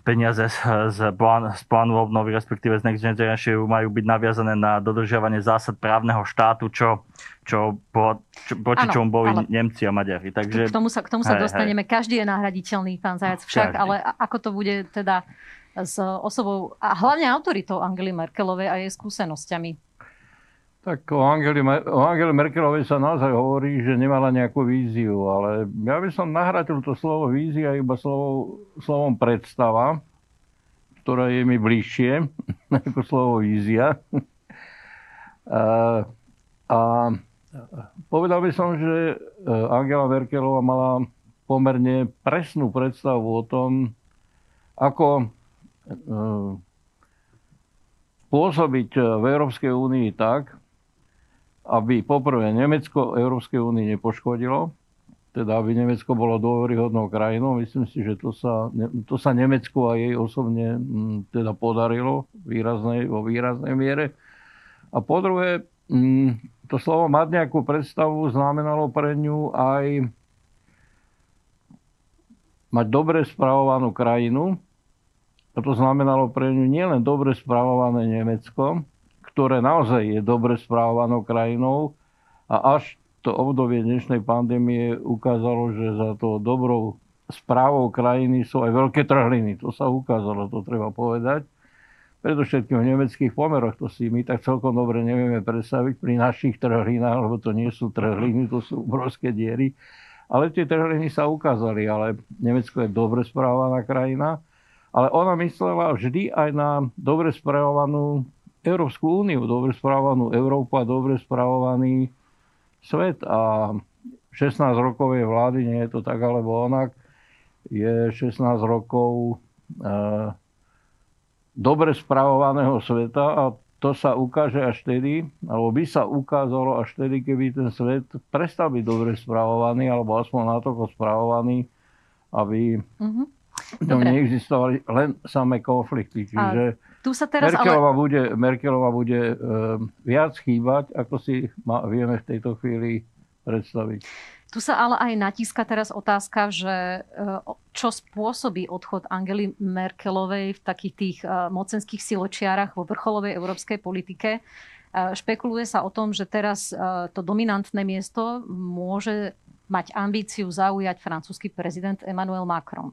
Speaker 2: peniaze z, z, plán, z plánu obnovy, respektíve z Next Generation majú byť naviazané na dodržiavanie zásad právneho štátu, čo, čo, po, čo proti ano, čomu boli ale... Nemci a Maďari.
Speaker 1: Takže, k tomu sa, k tomu sa hej, dostaneme. Hej. Každý je nahraditeľný, pán Zajac však, Každý. ale ako to bude teda s osobou a hlavne autoritou Angely Merkelovej a jej skúsenosťami.
Speaker 3: Tak o Angeli, o Angeli Merkelovej sa naozaj hovorí, že nemala nejakú víziu, ale ja by som nahradil to slovo vízia iba slovo, slovom predstava, ktoré je mi bližšie ako slovo vízia. a, a povedal by som, že e, Angela Merkelová mala pomerne presnú predstavu o tom, ako pôsobiť eh, v Európskej únii tak, aby poprvé Nemecko Európskej únii nepoškodilo, teda aby Nemecko bolo dôveryhodnou krajinou. Myslím si, že to sa, to sa Nemecku a jej osobne mm, teda podarilo výraznej, vo výraznej miere. A po druhé, mm, to slovo mať nejakú predstavu znamenalo pre ňu aj mať dobre spravovanú krajinu, a to znamenalo pre ňu nielen dobre správované Nemecko, ktoré naozaj je dobre správovanou krajinou a až to obdobie dnešnej pandémie ukázalo, že za to dobrou správou krajiny sú aj veľké trhliny. To sa ukázalo, to treba povedať. Predovšetkým v nemeckých pomeroch, to si my tak celkom dobre nevieme predstaviť pri našich trhlinách, lebo to nie sú trhliny, to sú obrovské diery. Ale tie trhliny sa ukázali, ale Nemecko je dobre správaná krajina ale ona myslela vždy aj na dobre spravovanú Európsku úniu, dobre spravovanú Európu a dobre spravovaný svet. A 16 rokov je vlády, nie je to tak alebo onak, je 16 rokov e, dobre spravovaného sveta a to sa ukáže až vtedy, alebo by sa ukázalo až vtedy, keby ten svet prestal byť dobre spravovaný, alebo aspoň natoľko spravovaný, aby mm-hmm to neexistovali len samé konflikty. Čiže tu sa teraz Merkelová, ale... bude, Merkelová bude uh, viac chýbať, ako si ma, vieme v tejto chvíli predstaviť.
Speaker 1: Tu sa ale aj natíska teraz otázka, že uh, čo spôsobí odchod Angely Merkelovej v takých tých uh, mocenských siločiarach vo vrcholovej európskej politike. Špekuluje sa o tom, že teraz to dominantné miesto môže mať ambíciu zaujať francúzsky prezident Emmanuel Macron.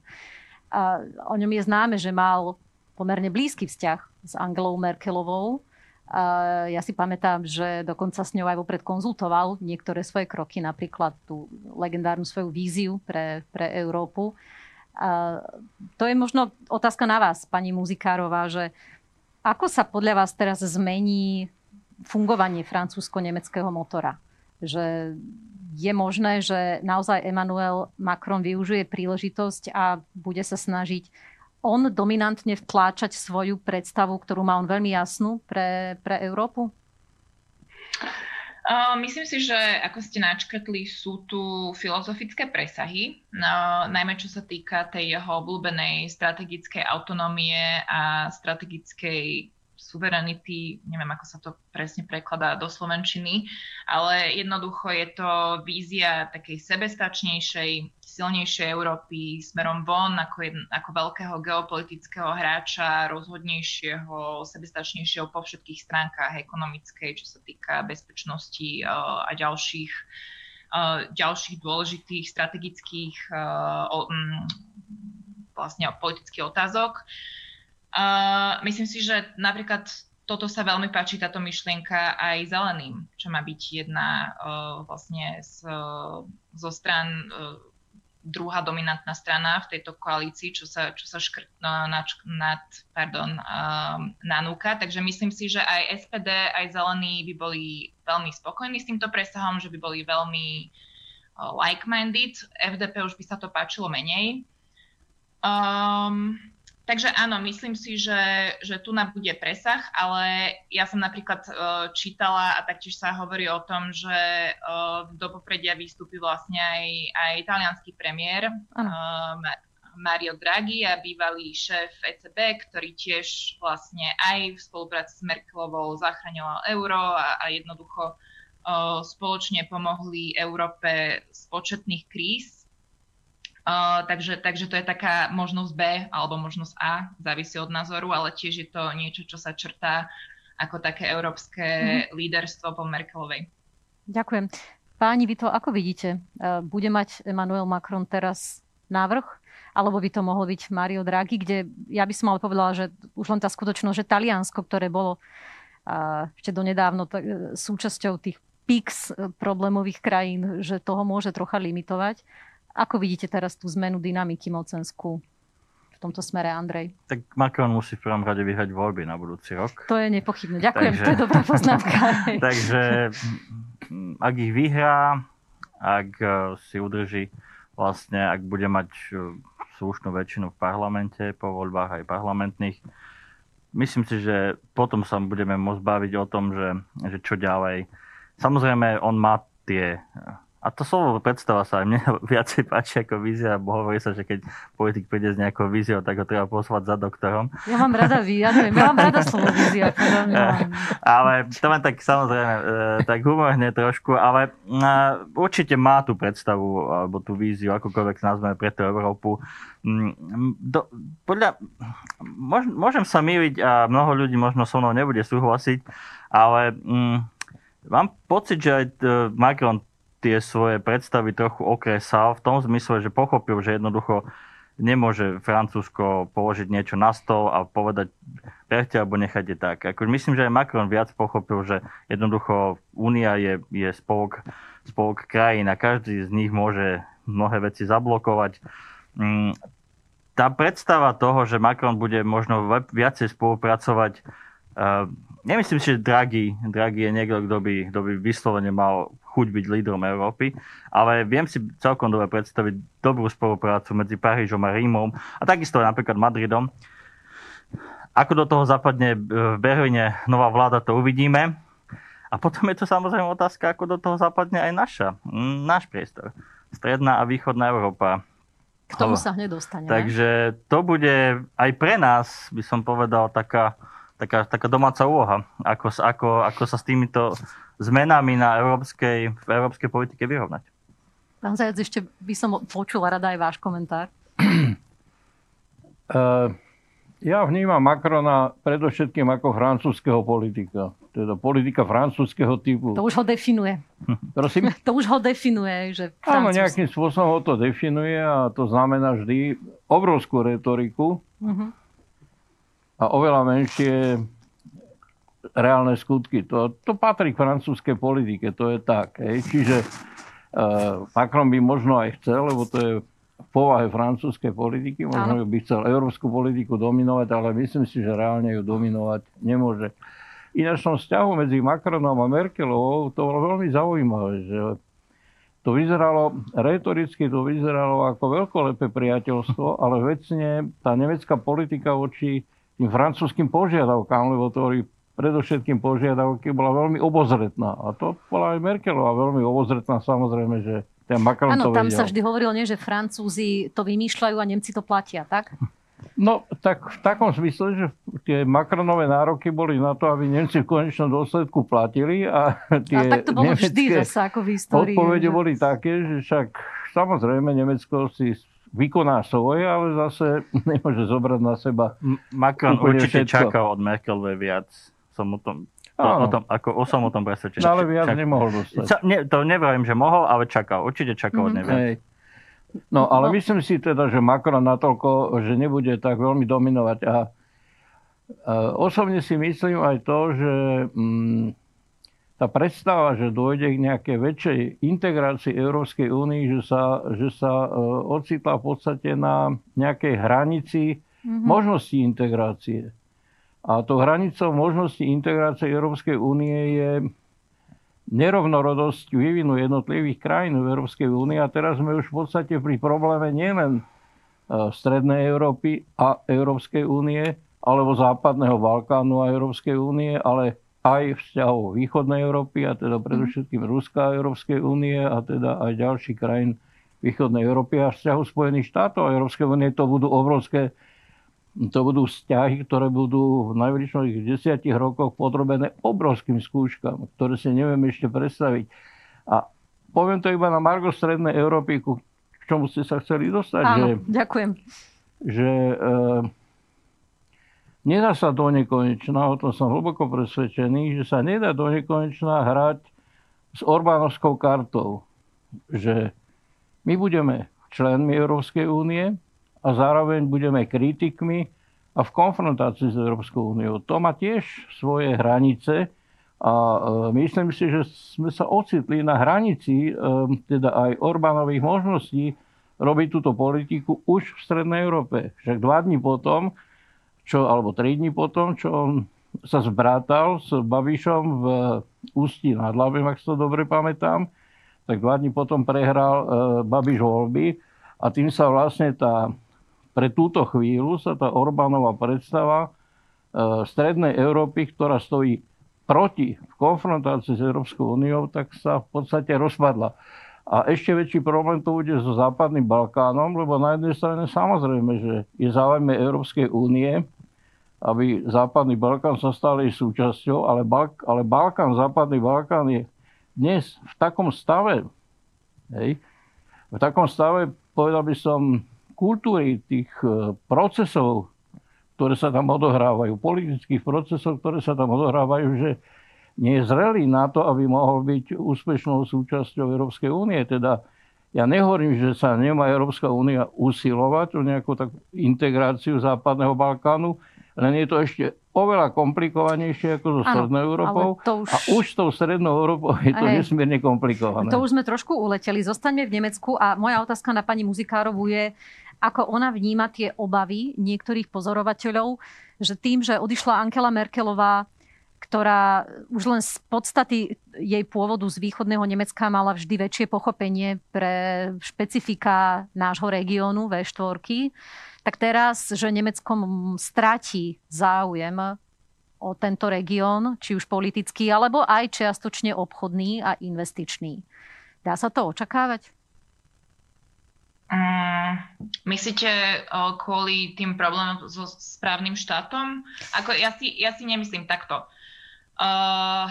Speaker 1: A o ňom je známe, že mal pomerne blízky vzťah s Angelou Merkelovou. A ja si pamätám, že dokonca s ňou aj vopred konzultoval niektoré svoje kroky, napríklad tú legendárnu svoju víziu pre, pre Európu. To je možno otázka na vás, pani Muzikárová, že ako sa podľa vás teraz zmení fungovanie francúzsko-nemeckého motora? Že je možné, že naozaj Emmanuel Macron využije príležitosť a bude sa snažiť on dominantne vtláčať svoju predstavu, ktorú má on veľmi jasnú pre, pre Európu?
Speaker 4: myslím si, že ako ste načkrtli, sú tu filozofické presahy, no, najmä čo sa týka tej jeho obľúbenej strategickej autonómie a strategickej suverenity, neviem, ako sa to presne prekladá do slovenčiny, ale jednoducho je to vízia takej sebestačnejšej, silnejšej Európy smerom von ako, jedn, ako veľkého geopolitického hráča, rozhodnejšieho, sebestačnejšieho po všetkých stránkach ekonomickej, čo sa týka bezpečnosti uh, a ďalších, uh, ďalších dôležitých strategických um, vlastne politických otázok. Uh, myslím si, že napríklad toto sa veľmi páči, táto myšlienka aj zeleným, čo má byť jedna uh, vlastne z, uh, zo stran uh, druhá dominantná strana v tejto koalícii, čo sa, čo sa škrt, uh, nad, nad, pardon, uh, nanúka. Takže myslím si, že aj SPD, aj zelení by boli veľmi spokojní s týmto presahom, že by boli veľmi uh, like-minded. FDP už by sa to páčilo menej. Um, Takže áno, myslím si, že, že tu nám bude presah, ale ja som napríklad uh, čítala a taktiež sa hovorí o tom, že uh, do popredia vystúpi vlastne aj, aj italianský premiér uh, Mario Draghi a bývalý šéf ECB, ktorý tiež vlastne aj v spolupráci s Merkelovou zachraňoval euro a, a jednoducho spoločne pomohli Európe z početných kríz Uh, takže, takže to je taká možnosť B alebo možnosť A, závisí od názoru, ale tiež je to niečo, čo sa črtá ako také európske mm-hmm. líderstvo po Merkelovej.
Speaker 1: Ďakujem. Páni, vy to ako vidíte? Bude mať Emmanuel Macron teraz návrh? Alebo by to mohlo byť Mario Draghi, kde ja by som ale povedala, že už len tá skutočnosť, že Taliansko, ktoré bolo ešte donedávno súčasťou tých PIX problémových krajín, že toho môže trocha limitovať. Ako vidíte teraz tú zmenu dynamiky mocenskú v tomto smere, Andrej?
Speaker 2: Tak Macron musí v prvom rade vyhrať voľby na budúci rok.
Speaker 1: To je nepochybné. Ďakujem, takže, to je dobrá poznámka.
Speaker 2: takže ak ich vyhrá, ak e, si udrží vlastne, ak bude mať e, slušnú väčšinu v parlamente, po voľbách aj parlamentných, myslím si, že potom sa budeme môcť baviť o tom, že, že čo ďalej. Samozrejme, on má tie a to slovo predstava sa aj mne viacej páči ako vízia, bo hovorí sa, že keď politik príde s nejakou víziou, tak ho treba poslať za doktorom.
Speaker 1: Ja mám rada ja neviem, ja mám rada slovo vízia.
Speaker 2: ale to mám tak samozrejme, e, tak humorne trošku, ale e, určite má tú predstavu, alebo tú víziu, akokoľvek nazveme pre tú Európu. Mm, do, podľa, môžem sa míliť a mnoho ľudí možno so mnou nebude súhlasiť, ale mm, mám pocit, že aj Macron tie svoje predstavy trochu okresal v tom zmysle, že pochopil, že jednoducho nemôže Francúzsko položiť niečo na stôl a povedať berte alebo nechajte tak. Ako, myslím, že aj Macron viac pochopil, že jednoducho Únia je, je spolok, spolok krajín a každý z nich môže mnohé veci zablokovať. Mm, tá predstava toho, že Macron bude možno viacej spolupracovať, uh, nemyslím si, že Draghi, Draghi je niekto, kto by, kto by vyslovene mal chuť byť lídrom Európy, ale viem si celkom dobre predstaviť dobrú spoluprácu medzi Parížom a Rímom a takisto napríklad Madridom. Ako do toho zapadne v Berlíne nová vláda, to uvidíme. A potom je to samozrejme otázka, ako do toho zapadne aj naša, náš priestor. Stredná a východná Európa.
Speaker 1: K tomu sa hneď dostaneme.
Speaker 2: Takže to bude aj pre nás, by som povedal, taká, taká, taká domáca úloha, ako, ako, ako sa s týmito zmenami na európskej, v európskej politike vyrovnať.
Speaker 1: Pán Zajac, ešte by som počula rada aj váš komentár.
Speaker 3: Uh, ja vnímam Macrona predovšetkým ako francúzského politika. Teda politika francúzského typu.
Speaker 1: To už ho definuje.
Speaker 3: Prosím?
Speaker 1: To už ho definuje, že
Speaker 3: Áno, nejakým spôsobom ho to definuje a to znamená vždy obrovskú retoriku uh-huh. A oveľa menšie reálne skutky. To, to patrí k francúzskej politike, to je tak. Hej. Čiže uh, Macron by možno aj chcel, lebo to je povahe francúzskej politiky. Možno by chcel európsku politiku dominovať, ale myslím si, že reálne ju dominovať nemôže. Ináč som vzťahu medzi Macronom a Merkelovou, to bolo veľmi zaujímavé, že to vyzeralo, retoricky to vyzeralo ako veľkolepé priateľstvo, ale vecne tá nemecká politika voči tým francúzským požiadavkám, lebo to boli predovšetkým požiadavky, bola veľmi obozretná. A to bola aj Merkelová veľmi obozretná, samozrejme, že ten Macron
Speaker 1: Áno, tam
Speaker 3: vedel.
Speaker 1: sa vždy hovorilo, nie, že Francúzi to vymýšľajú a Nemci to platia, tak?
Speaker 3: No, tak v takom zmysle, že tie Macronové nároky boli na to, aby Nemci v konečnom dôsledku platili a tie
Speaker 1: a tak to bolo vždy zase ako v histórii.
Speaker 3: odpovede
Speaker 1: že-
Speaker 3: boli také, že však samozrejme Nemecko si vykoná svoje, ale zase nemôže zobrať na seba.
Speaker 2: Macron určite
Speaker 3: všetko.
Speaker 2: čakal od Merkelovej viac. Som o tom, to, o tom, ako, o som o tom presvedčený.
Speaker 3: No, ale viac
Speaker 2: Čak-
Speaker 3: nemohol dostať.
Speaker 2: Ča, ne, to neviem, že mohol, ale čakal. Určite čakal od
Speaker 1: Mhm.
Speaker 2: nej viac.
Speaker 3: Hej. No, ale
Speaker 1: No.
Speaker 3: myslím si teda, že Macron natoľko, že nebude tak veľmi dominovať. A, a osobne si myslím aj to, že mm, tá predstava, že dôjde k nejakej väčšej integrácii Európskej únii, že sa, že sa e, ocitla v podstate na nejakej hranici
Speaker 1: Mhm.
Speaker 3: možnosti integrácie. A tou hranicou možnosti integrácie Európskej únie je nerovnorodosť vývinu jednotlivých krajín v Európskej únii a teraz sme už v podstate pri probléme nielen e, Strednej Európy a Európskej únie, alebo Západného Balkánu a Európskej únie, ale aj vzťahov Východnej Európy, a teda predovšetkým Ruska a Európskej únie a teda aj ďalších krajín Východnej Európy a vzťahu Spojených štátov a Európskej únie. To budú obrovské to budú vzťahy, ktoré budú v najbližších desiatich rokoch podrobené obrovským skúškam, ktoré si nevieme ešte predstaviť. A poviem to iba na Margo Strednej Európy, ku k čomu ste sa chceli dostať,
Speaker 1: Áno,
Speaker 3: že,
Speaker 1: ďakujem.
Speaker 3: že e, nedá sa do nekonečna, o tom som hlboko presvedčený, že sa nedá do nekonečna hrať s Orbánovskou kartou. Že my budeme členmi Európskej únie, a zároveň budeme kritikmi a v konfrontácii s Európskou úniou. To má tiež svoje hranice a e, myslím si, že sme sa ocitli na hranici e, teda aj Orbánových možností robiť túto politiku už v Strednej Európe. Však dva dní potom, čo, alebo tri dní potom, čo on sa zbrátal s Babišom v Ústí nad Labem, ak to dobre pamätám, tak dva dní potom prehral e, Babiš voľby a tým sa vlastne tá pre túto chvíľu sa tá Orbánova predstava e, Strednej Európy, ktorá stojí proti v konfrontácii s Európskou úniou, tak sa v podstate rozpadla. A ešte väčší problém to bude so Západným Balkánom, lebo na jednej strane samozrejme, že je záujme Európskej únie, aby Západný Balkán sa stal jej súčasťou, ale, Balk- ale Balkán, Západný Balkán je dnes v takom stave, hej, v takom stave, povedal by som, kultúry tých e, procesov, ktoré sa tam odohrávajú, politických procesov, ktoré sa tam odohrávajú, že nie je zrelý na to, aby mohol byť úspešnou súčasťou Európskej únie. Teda ja nehovorím, že sa nemá Európska únia usilovať o nejakú takú integráciu Západného Balkánu, len je to ešte oveľa komplikovanejšie ako so Strednou Európou.
Speaker 1: už-
Speaker 3: A už s tou Strednou Európou je to
Speaker 1: Hej.
Speaker 3: nesmierne komplikované.
Speaker 1: To už sme trošku uleteli. Zostaňme v Nemecku a moja otázka na pani Muzikárovú je, ako ona vníma tie obavy niektorých pozorovateľov, že tým, že odišla Angela Merkelová, ktorá už len z podstaty jej pôvodu z východného Nemecka mala vždy väčšie pochopenie pre špecifika nášho regiónu V4, tak teraz, že Nemecko stratí záujem o tento región, či už politický, alebo aj čiastočne obchodný a investičný. Dá sa to očakávať?
Speaker 4: Mm, myslíte kvôli tým problémom so správnym štátom? Ako, ja, si, ja si nemyslím takto. Uh,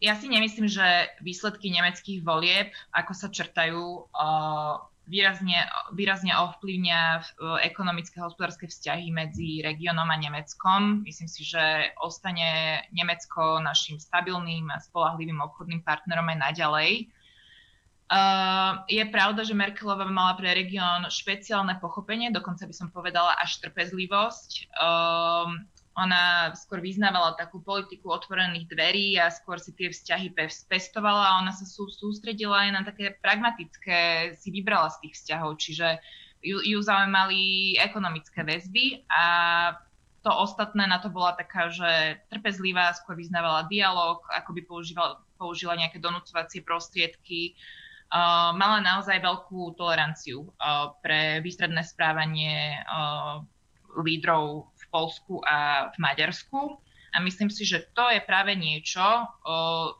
Speaker 4: ja si nemyslím, že výsledky nemeckých volieb, ako sa črtajú, uh, výrazne, výrazne ovplyvňa uh, ekonomické a hospodárske vzťahy medzi regiónom a Nemeckom. Myslím si, že ostane Nemecko našim stabilným a spolahlivým obchodným partnerom aj naďalej. Uh, je pravda, že Merkelová mala pre región špeciálne pochopenie, dokonca by som povedala až trpezlivosť. Uh, ona skôr vyznávala takú politiku otvorených dverí a skôr si tie vzťahy pestovala a ona sa sú, sústredila aj na také pragmatické, si vybrala z tých vzťahov. Čiže ju, ju zaujímali ekonomické väzby a to ostatné na to bola taká, že trpezlivá, skôr vyznávala dialog, ako by používala, použila nejaké donúcovacie prostriedky. Uh, mala naozaj veľkú toleranciu uh, pre výstredné správanie uh, lídrov Polsku a v Maďarsku. A myslím si, že to je práve niečo,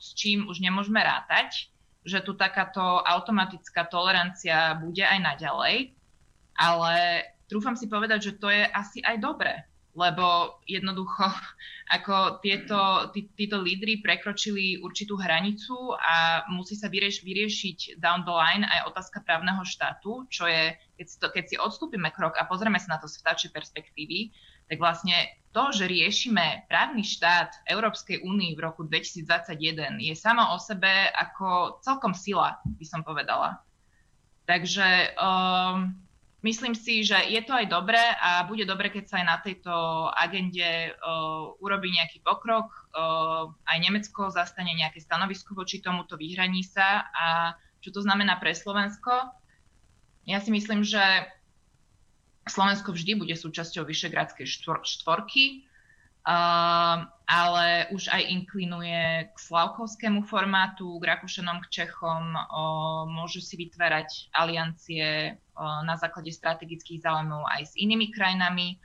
Speaker 4: s čím už nemôžeme rátať, že tu takáto automatická tolerancia bude aj naďalej, ale trúfam si povedať, že to je asi aj dobré, lebo jednoducho ako tieto, tí, títo lídry prekročili určitú hranicu a musí sa vyrieš, vyriešiť down the line aj otázka právneho štátu, čo je, keď si, to, keď si odstúpime krok a pozrieme sa na to z vtáčej perspektívy, tak vlastne to, že riešime právny štát Európskej únii v roku 2021 je samo o sebe ako celkom sila, by som povedala. Takže um, myslím si, že je to aj dobré a bude dobre, keď sa aj na tejto agende uh, urobí nejaký pokrok. Uh, aj Nemecko zastane nejaké stanovisko voči tomuto, vyhraní sa. A čo to znamená pre Slovensko? Ja si myslím, že Slovensko vždy bude súčasťou Vyšegradskej štvorky, ale už aj inklinuje k slavkovskému formátu, k Rakúšanom, k Čechom, môžu si vytvárať aliancie na základe strategických záujmov aj s inými krajinami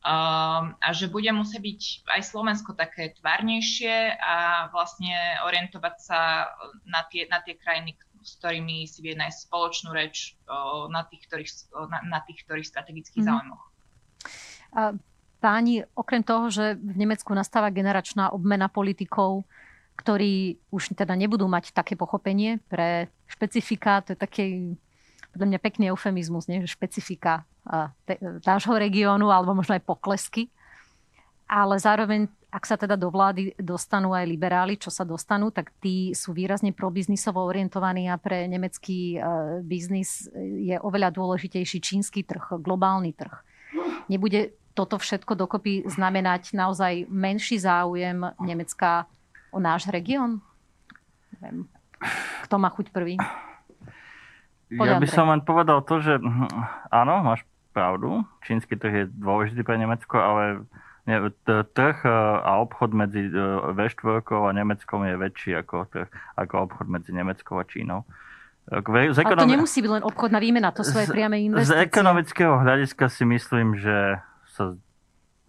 Speaker 4: a že bude musieť byť aj Slovensko také tvárnejšie a vlastne orientovať sa na tie, na tie krajiny, s ktorými si vie nájsť spoločnú reč na, tých, ktorých, na, na tých ktorých strategických mm. záujmoch.
Speaker 1: Páni, okrem toho, že v Nemecku nastáva generačná obmena politikov, ktorí už teda nebudú mať také pochopenie pre špecifika, to je taký podľa mňa pekný eufemizmus, nie? že špecifika nášho regiónu alebo možno aj poklesky. Ale zároveň ak sa teda do vlády dostanú aj liberáli, čo sa dostanú, tak tí sú výrazne probiznisovo orientovaní a pre nemecký e, biznis je oveľa dôležitejší čínsky trh, globálny trh. Nebude toto všetko dokopy znamenať naozaj menší záujem Nemecka o náš región? Kto má chuť prvý?
Speaker 2: Poďa ja by som len povedal to, že hm, áno, máš pravdu. Čínsky trh je dôležitý pre Nemecko, ale trh e, a obchod medzi e, V4 a Nemeckom je väčší ako, trh, ako obchod medzi Nemeckou a Čínou.
Speaker 1: Z ekonomi- Ale to nemusí byť len obchodná výmena, to sú aj priame investície.
Speaker 2: Z ekonomického hľadiska si myslím, že sa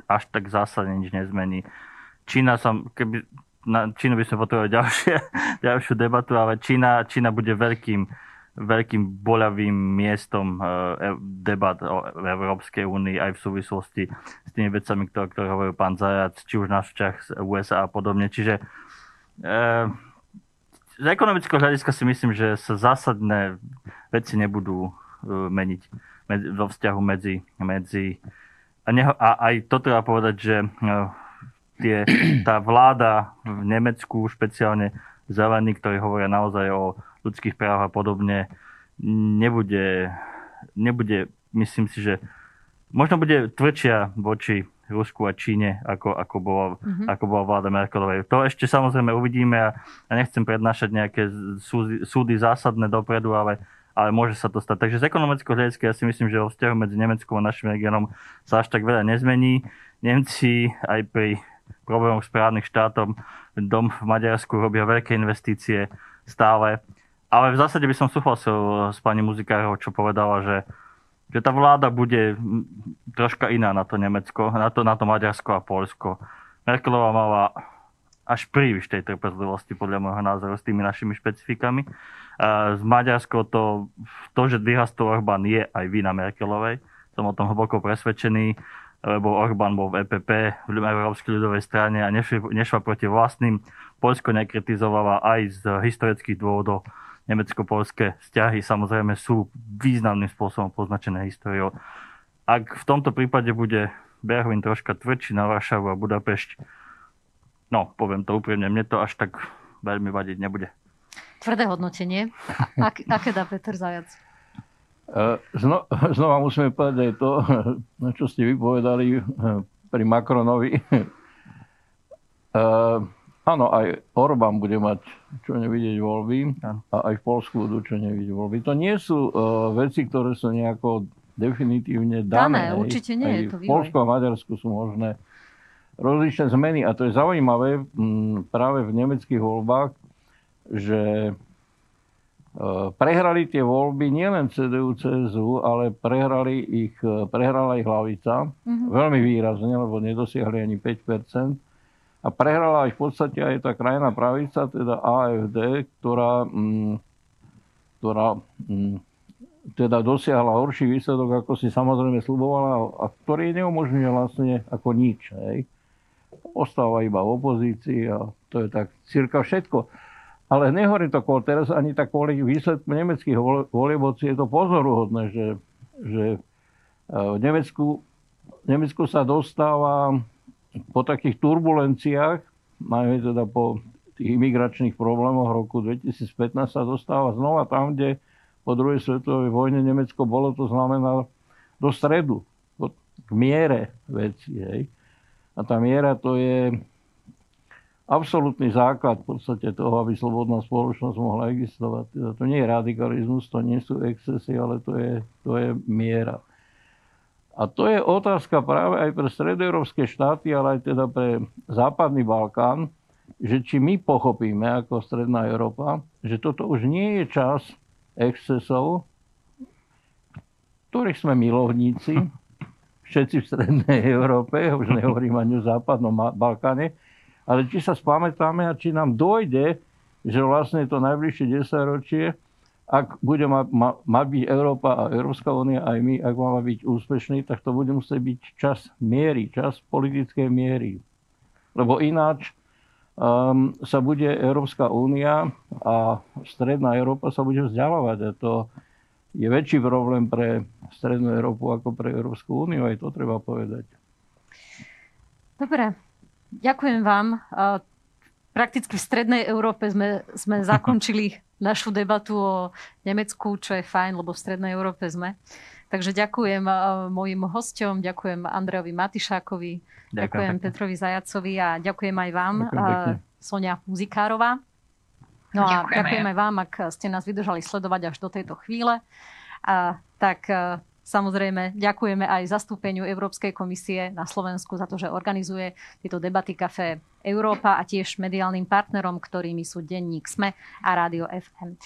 Speaker 2: až tak zásadne nič nezmení. Čína sa, keby, na Čínu by sme potrebovali ďalšie, ďalšiu debatu, ale Čína, Čína bude veľkým veľkým boľavým miestom eh, e, debat o Európskej únii aj v súvislosti s tými vecami, ktoré, ktoré hovoril pán Zajac, či už na vzťah z USA a podobne. Čiže e, z ekonomického hľadiska si myslím, že sa zásadné veci nebudú e, meniť vo vzťahu medzi, medzi a, neho, a aj to treba povedať, že e, tie, tá vláda v Nemecku, špeciálne zelení, ktorí hovoria naozaj o ľudských práv a podobne, nebude, nebude, myslím si, že možno bude tvrdšia voči Rusku a Číne, ako, ako, bola, mm-hmm. ako bola vláda Merkelovej. To ešte samozrejme uvidíme a ja nechcem prednášať nejaké súdy, súdy zásadné dopredu, ale, ale môže sa to stať. Takže z ekonomického hľadiska ja si myslím, že vo vzťahu medzi Nemeckom a našim regiónom sa až tak veľa nezmení. Nemci aj pri problémoch s právnych štátom dom v Maďarsku robia veľké investície stále ale v zásade by som súhlasil s pani Muzikárov, čo povedala, že, že tá vláda bude troška iná na to Nemecko, na to, na to Maďarsko a Polsko. Merkelová mala až príliš tej trpezlivosti, podľa môjho názoru, s tými našimi špecifikami. A z Maďarsko to, to, že vyhastol Orbán, je aj vina Merkelovej. Som o tom hlboko presvedčený, lebo Orbán bol v EPP, v Európskej ľudovej strane a nešla proti vlastným. Polsko nekritizovala aj z historických dôvodov nemecko-polské vzťahy samozrejme sú významným spôsobom poznačené históriou. Ak v tomto prípade bude Berlín troška tvrdší na Varšavu a Budapešť, no, poviem to úprimne, mne to až tak veľmi vadiť nebude.
Speaker 1: Tvrdé hodnotenie. Ak, aké dá Peter Zajac?
Speaker 3: E, zno, znova musíme povedať aj to, na čo ste vypovedali e, pri Macronovi. Áno, aj Orbán bude mať čo nevidieť voľby a aj v Polsku budú čo nevidieť voľby. To nie sú uh, veci, ktoré sú nejako definitívne dané.
Speaker 1: Dané, určite nie
Speaker 3: Aj
Speaker 1: je to
Speaker 3: V. Polsku a Maďarsku sú možné rozličné zmeny. A to je zaujímavé m, práve v nemeckých voľbách, že e, prehrali tie voľby nielen CDU, CSU, ale prehrali ich, e, prehrala ich hlavica
Speaker 1: Mhm.
Speaker 3: veľmi výrazne, lebo nedosiahli ani 5 A prehrala aj v podstate aj tá krajná pravica, teda AFD, ktorá, mm, ktorá mm, teda dosiahla horší výsledok, ako si samozrejme slubovala a ktorý neumožňuje vlastne ako nič. Hej. Ostáva iba v opozícii a to je tak cirka všetko. Ale nehovorím to kvôli teraz ani tak kvôli výsledku nemeckých volieb, je to pozoruhodné, že, že e, v Nemecku, Nemecku sa dostáva po takých turbulenciách, najmä teda po tých imigračných problémoch roku 2015 sa dostáva znova tam, kde po druhej svetovej vojne Nemecko bolo, to znamená do stredu, k miere veci. Hej. A tá miera to je absolútny základ v podstate toho, aby slobodná spoločnosť mohla existovať. Teda to nie je radikalizmus, to nie sú excesy, ale to je, to je miera. A to je otázka práve aj pre stredoeurópske štáty, ale aj teda pre západný Balkán, že či my pochopíme ako Stredná Európa, že toto už nie je čas excesov, ktorých sme milovníci, všetci v Strednej Európe, už nehovorím ani o západnom Balkáne, ale či sa spamätáme a či nám dojde, že vlastne to najbližšie 10 ročie, ak bude ma, ma, má byť Európa a Európska únia aj my, ak máme byť úspešní, tak to bude musieť byť čas miery, čas politickej miery. Lebo ináč um, sa bude Európska únia a Stredná Európa sa bude vzdialovať. A to je väčší problém pre Strednú Európu ako pre Európsku úniu, aj to treba povedať.
Speaker 1: Dobre, ďakujem vám. A Prakticky v Strednej Európe sme, sme zakončili našu debatu o Nemecku, čo je fajn, lebo v Strednej Európe sme. Takže ďakujem a, mojim hosťom, ďakujem Andrejovi Matišákovi, ďakujem, ďakujem. Petrovi Zajacovi a ďakujem aj vám,
Speaker 3: Ďakujem
Speaker 1: a, Sonia Muzikárová. No a
Speaker 4: Ďakujeme.
Speaker 1: ďakujem aj vám, ak ste nás vydržali sledovať až do tejto chvíle. A, tak a, samozrejme ďakujeme aj zastúpeniu Európskej komisie na Slovensku za to, že organizuje tieto debaty Café Európa a tiež mediálnym partnerom, ktorými sú denník SME a Rádio FM.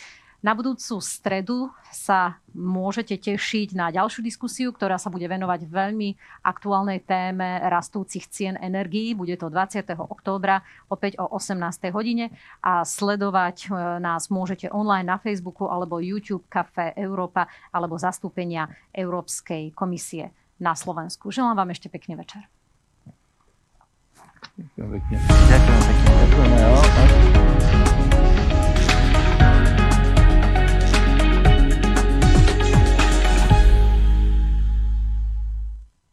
Speaker 1: Na budúcu stredu sa môžete tešiť na ďalšiu diskusiu, ktorá sa bude venovať veľmi aktuálnej téme rastúcich cien energií. Bude to 20. októbra opäť o 18. hodine a sledovať e, nás môžete online na Facebooku alebo YouTube Café Európa alebo zastúpenia Európskej komisie na Slovensku. Želám vám ešte pekný večer.
Speaker 3: Jakąś takim,
Speaker 2: jakąś takim.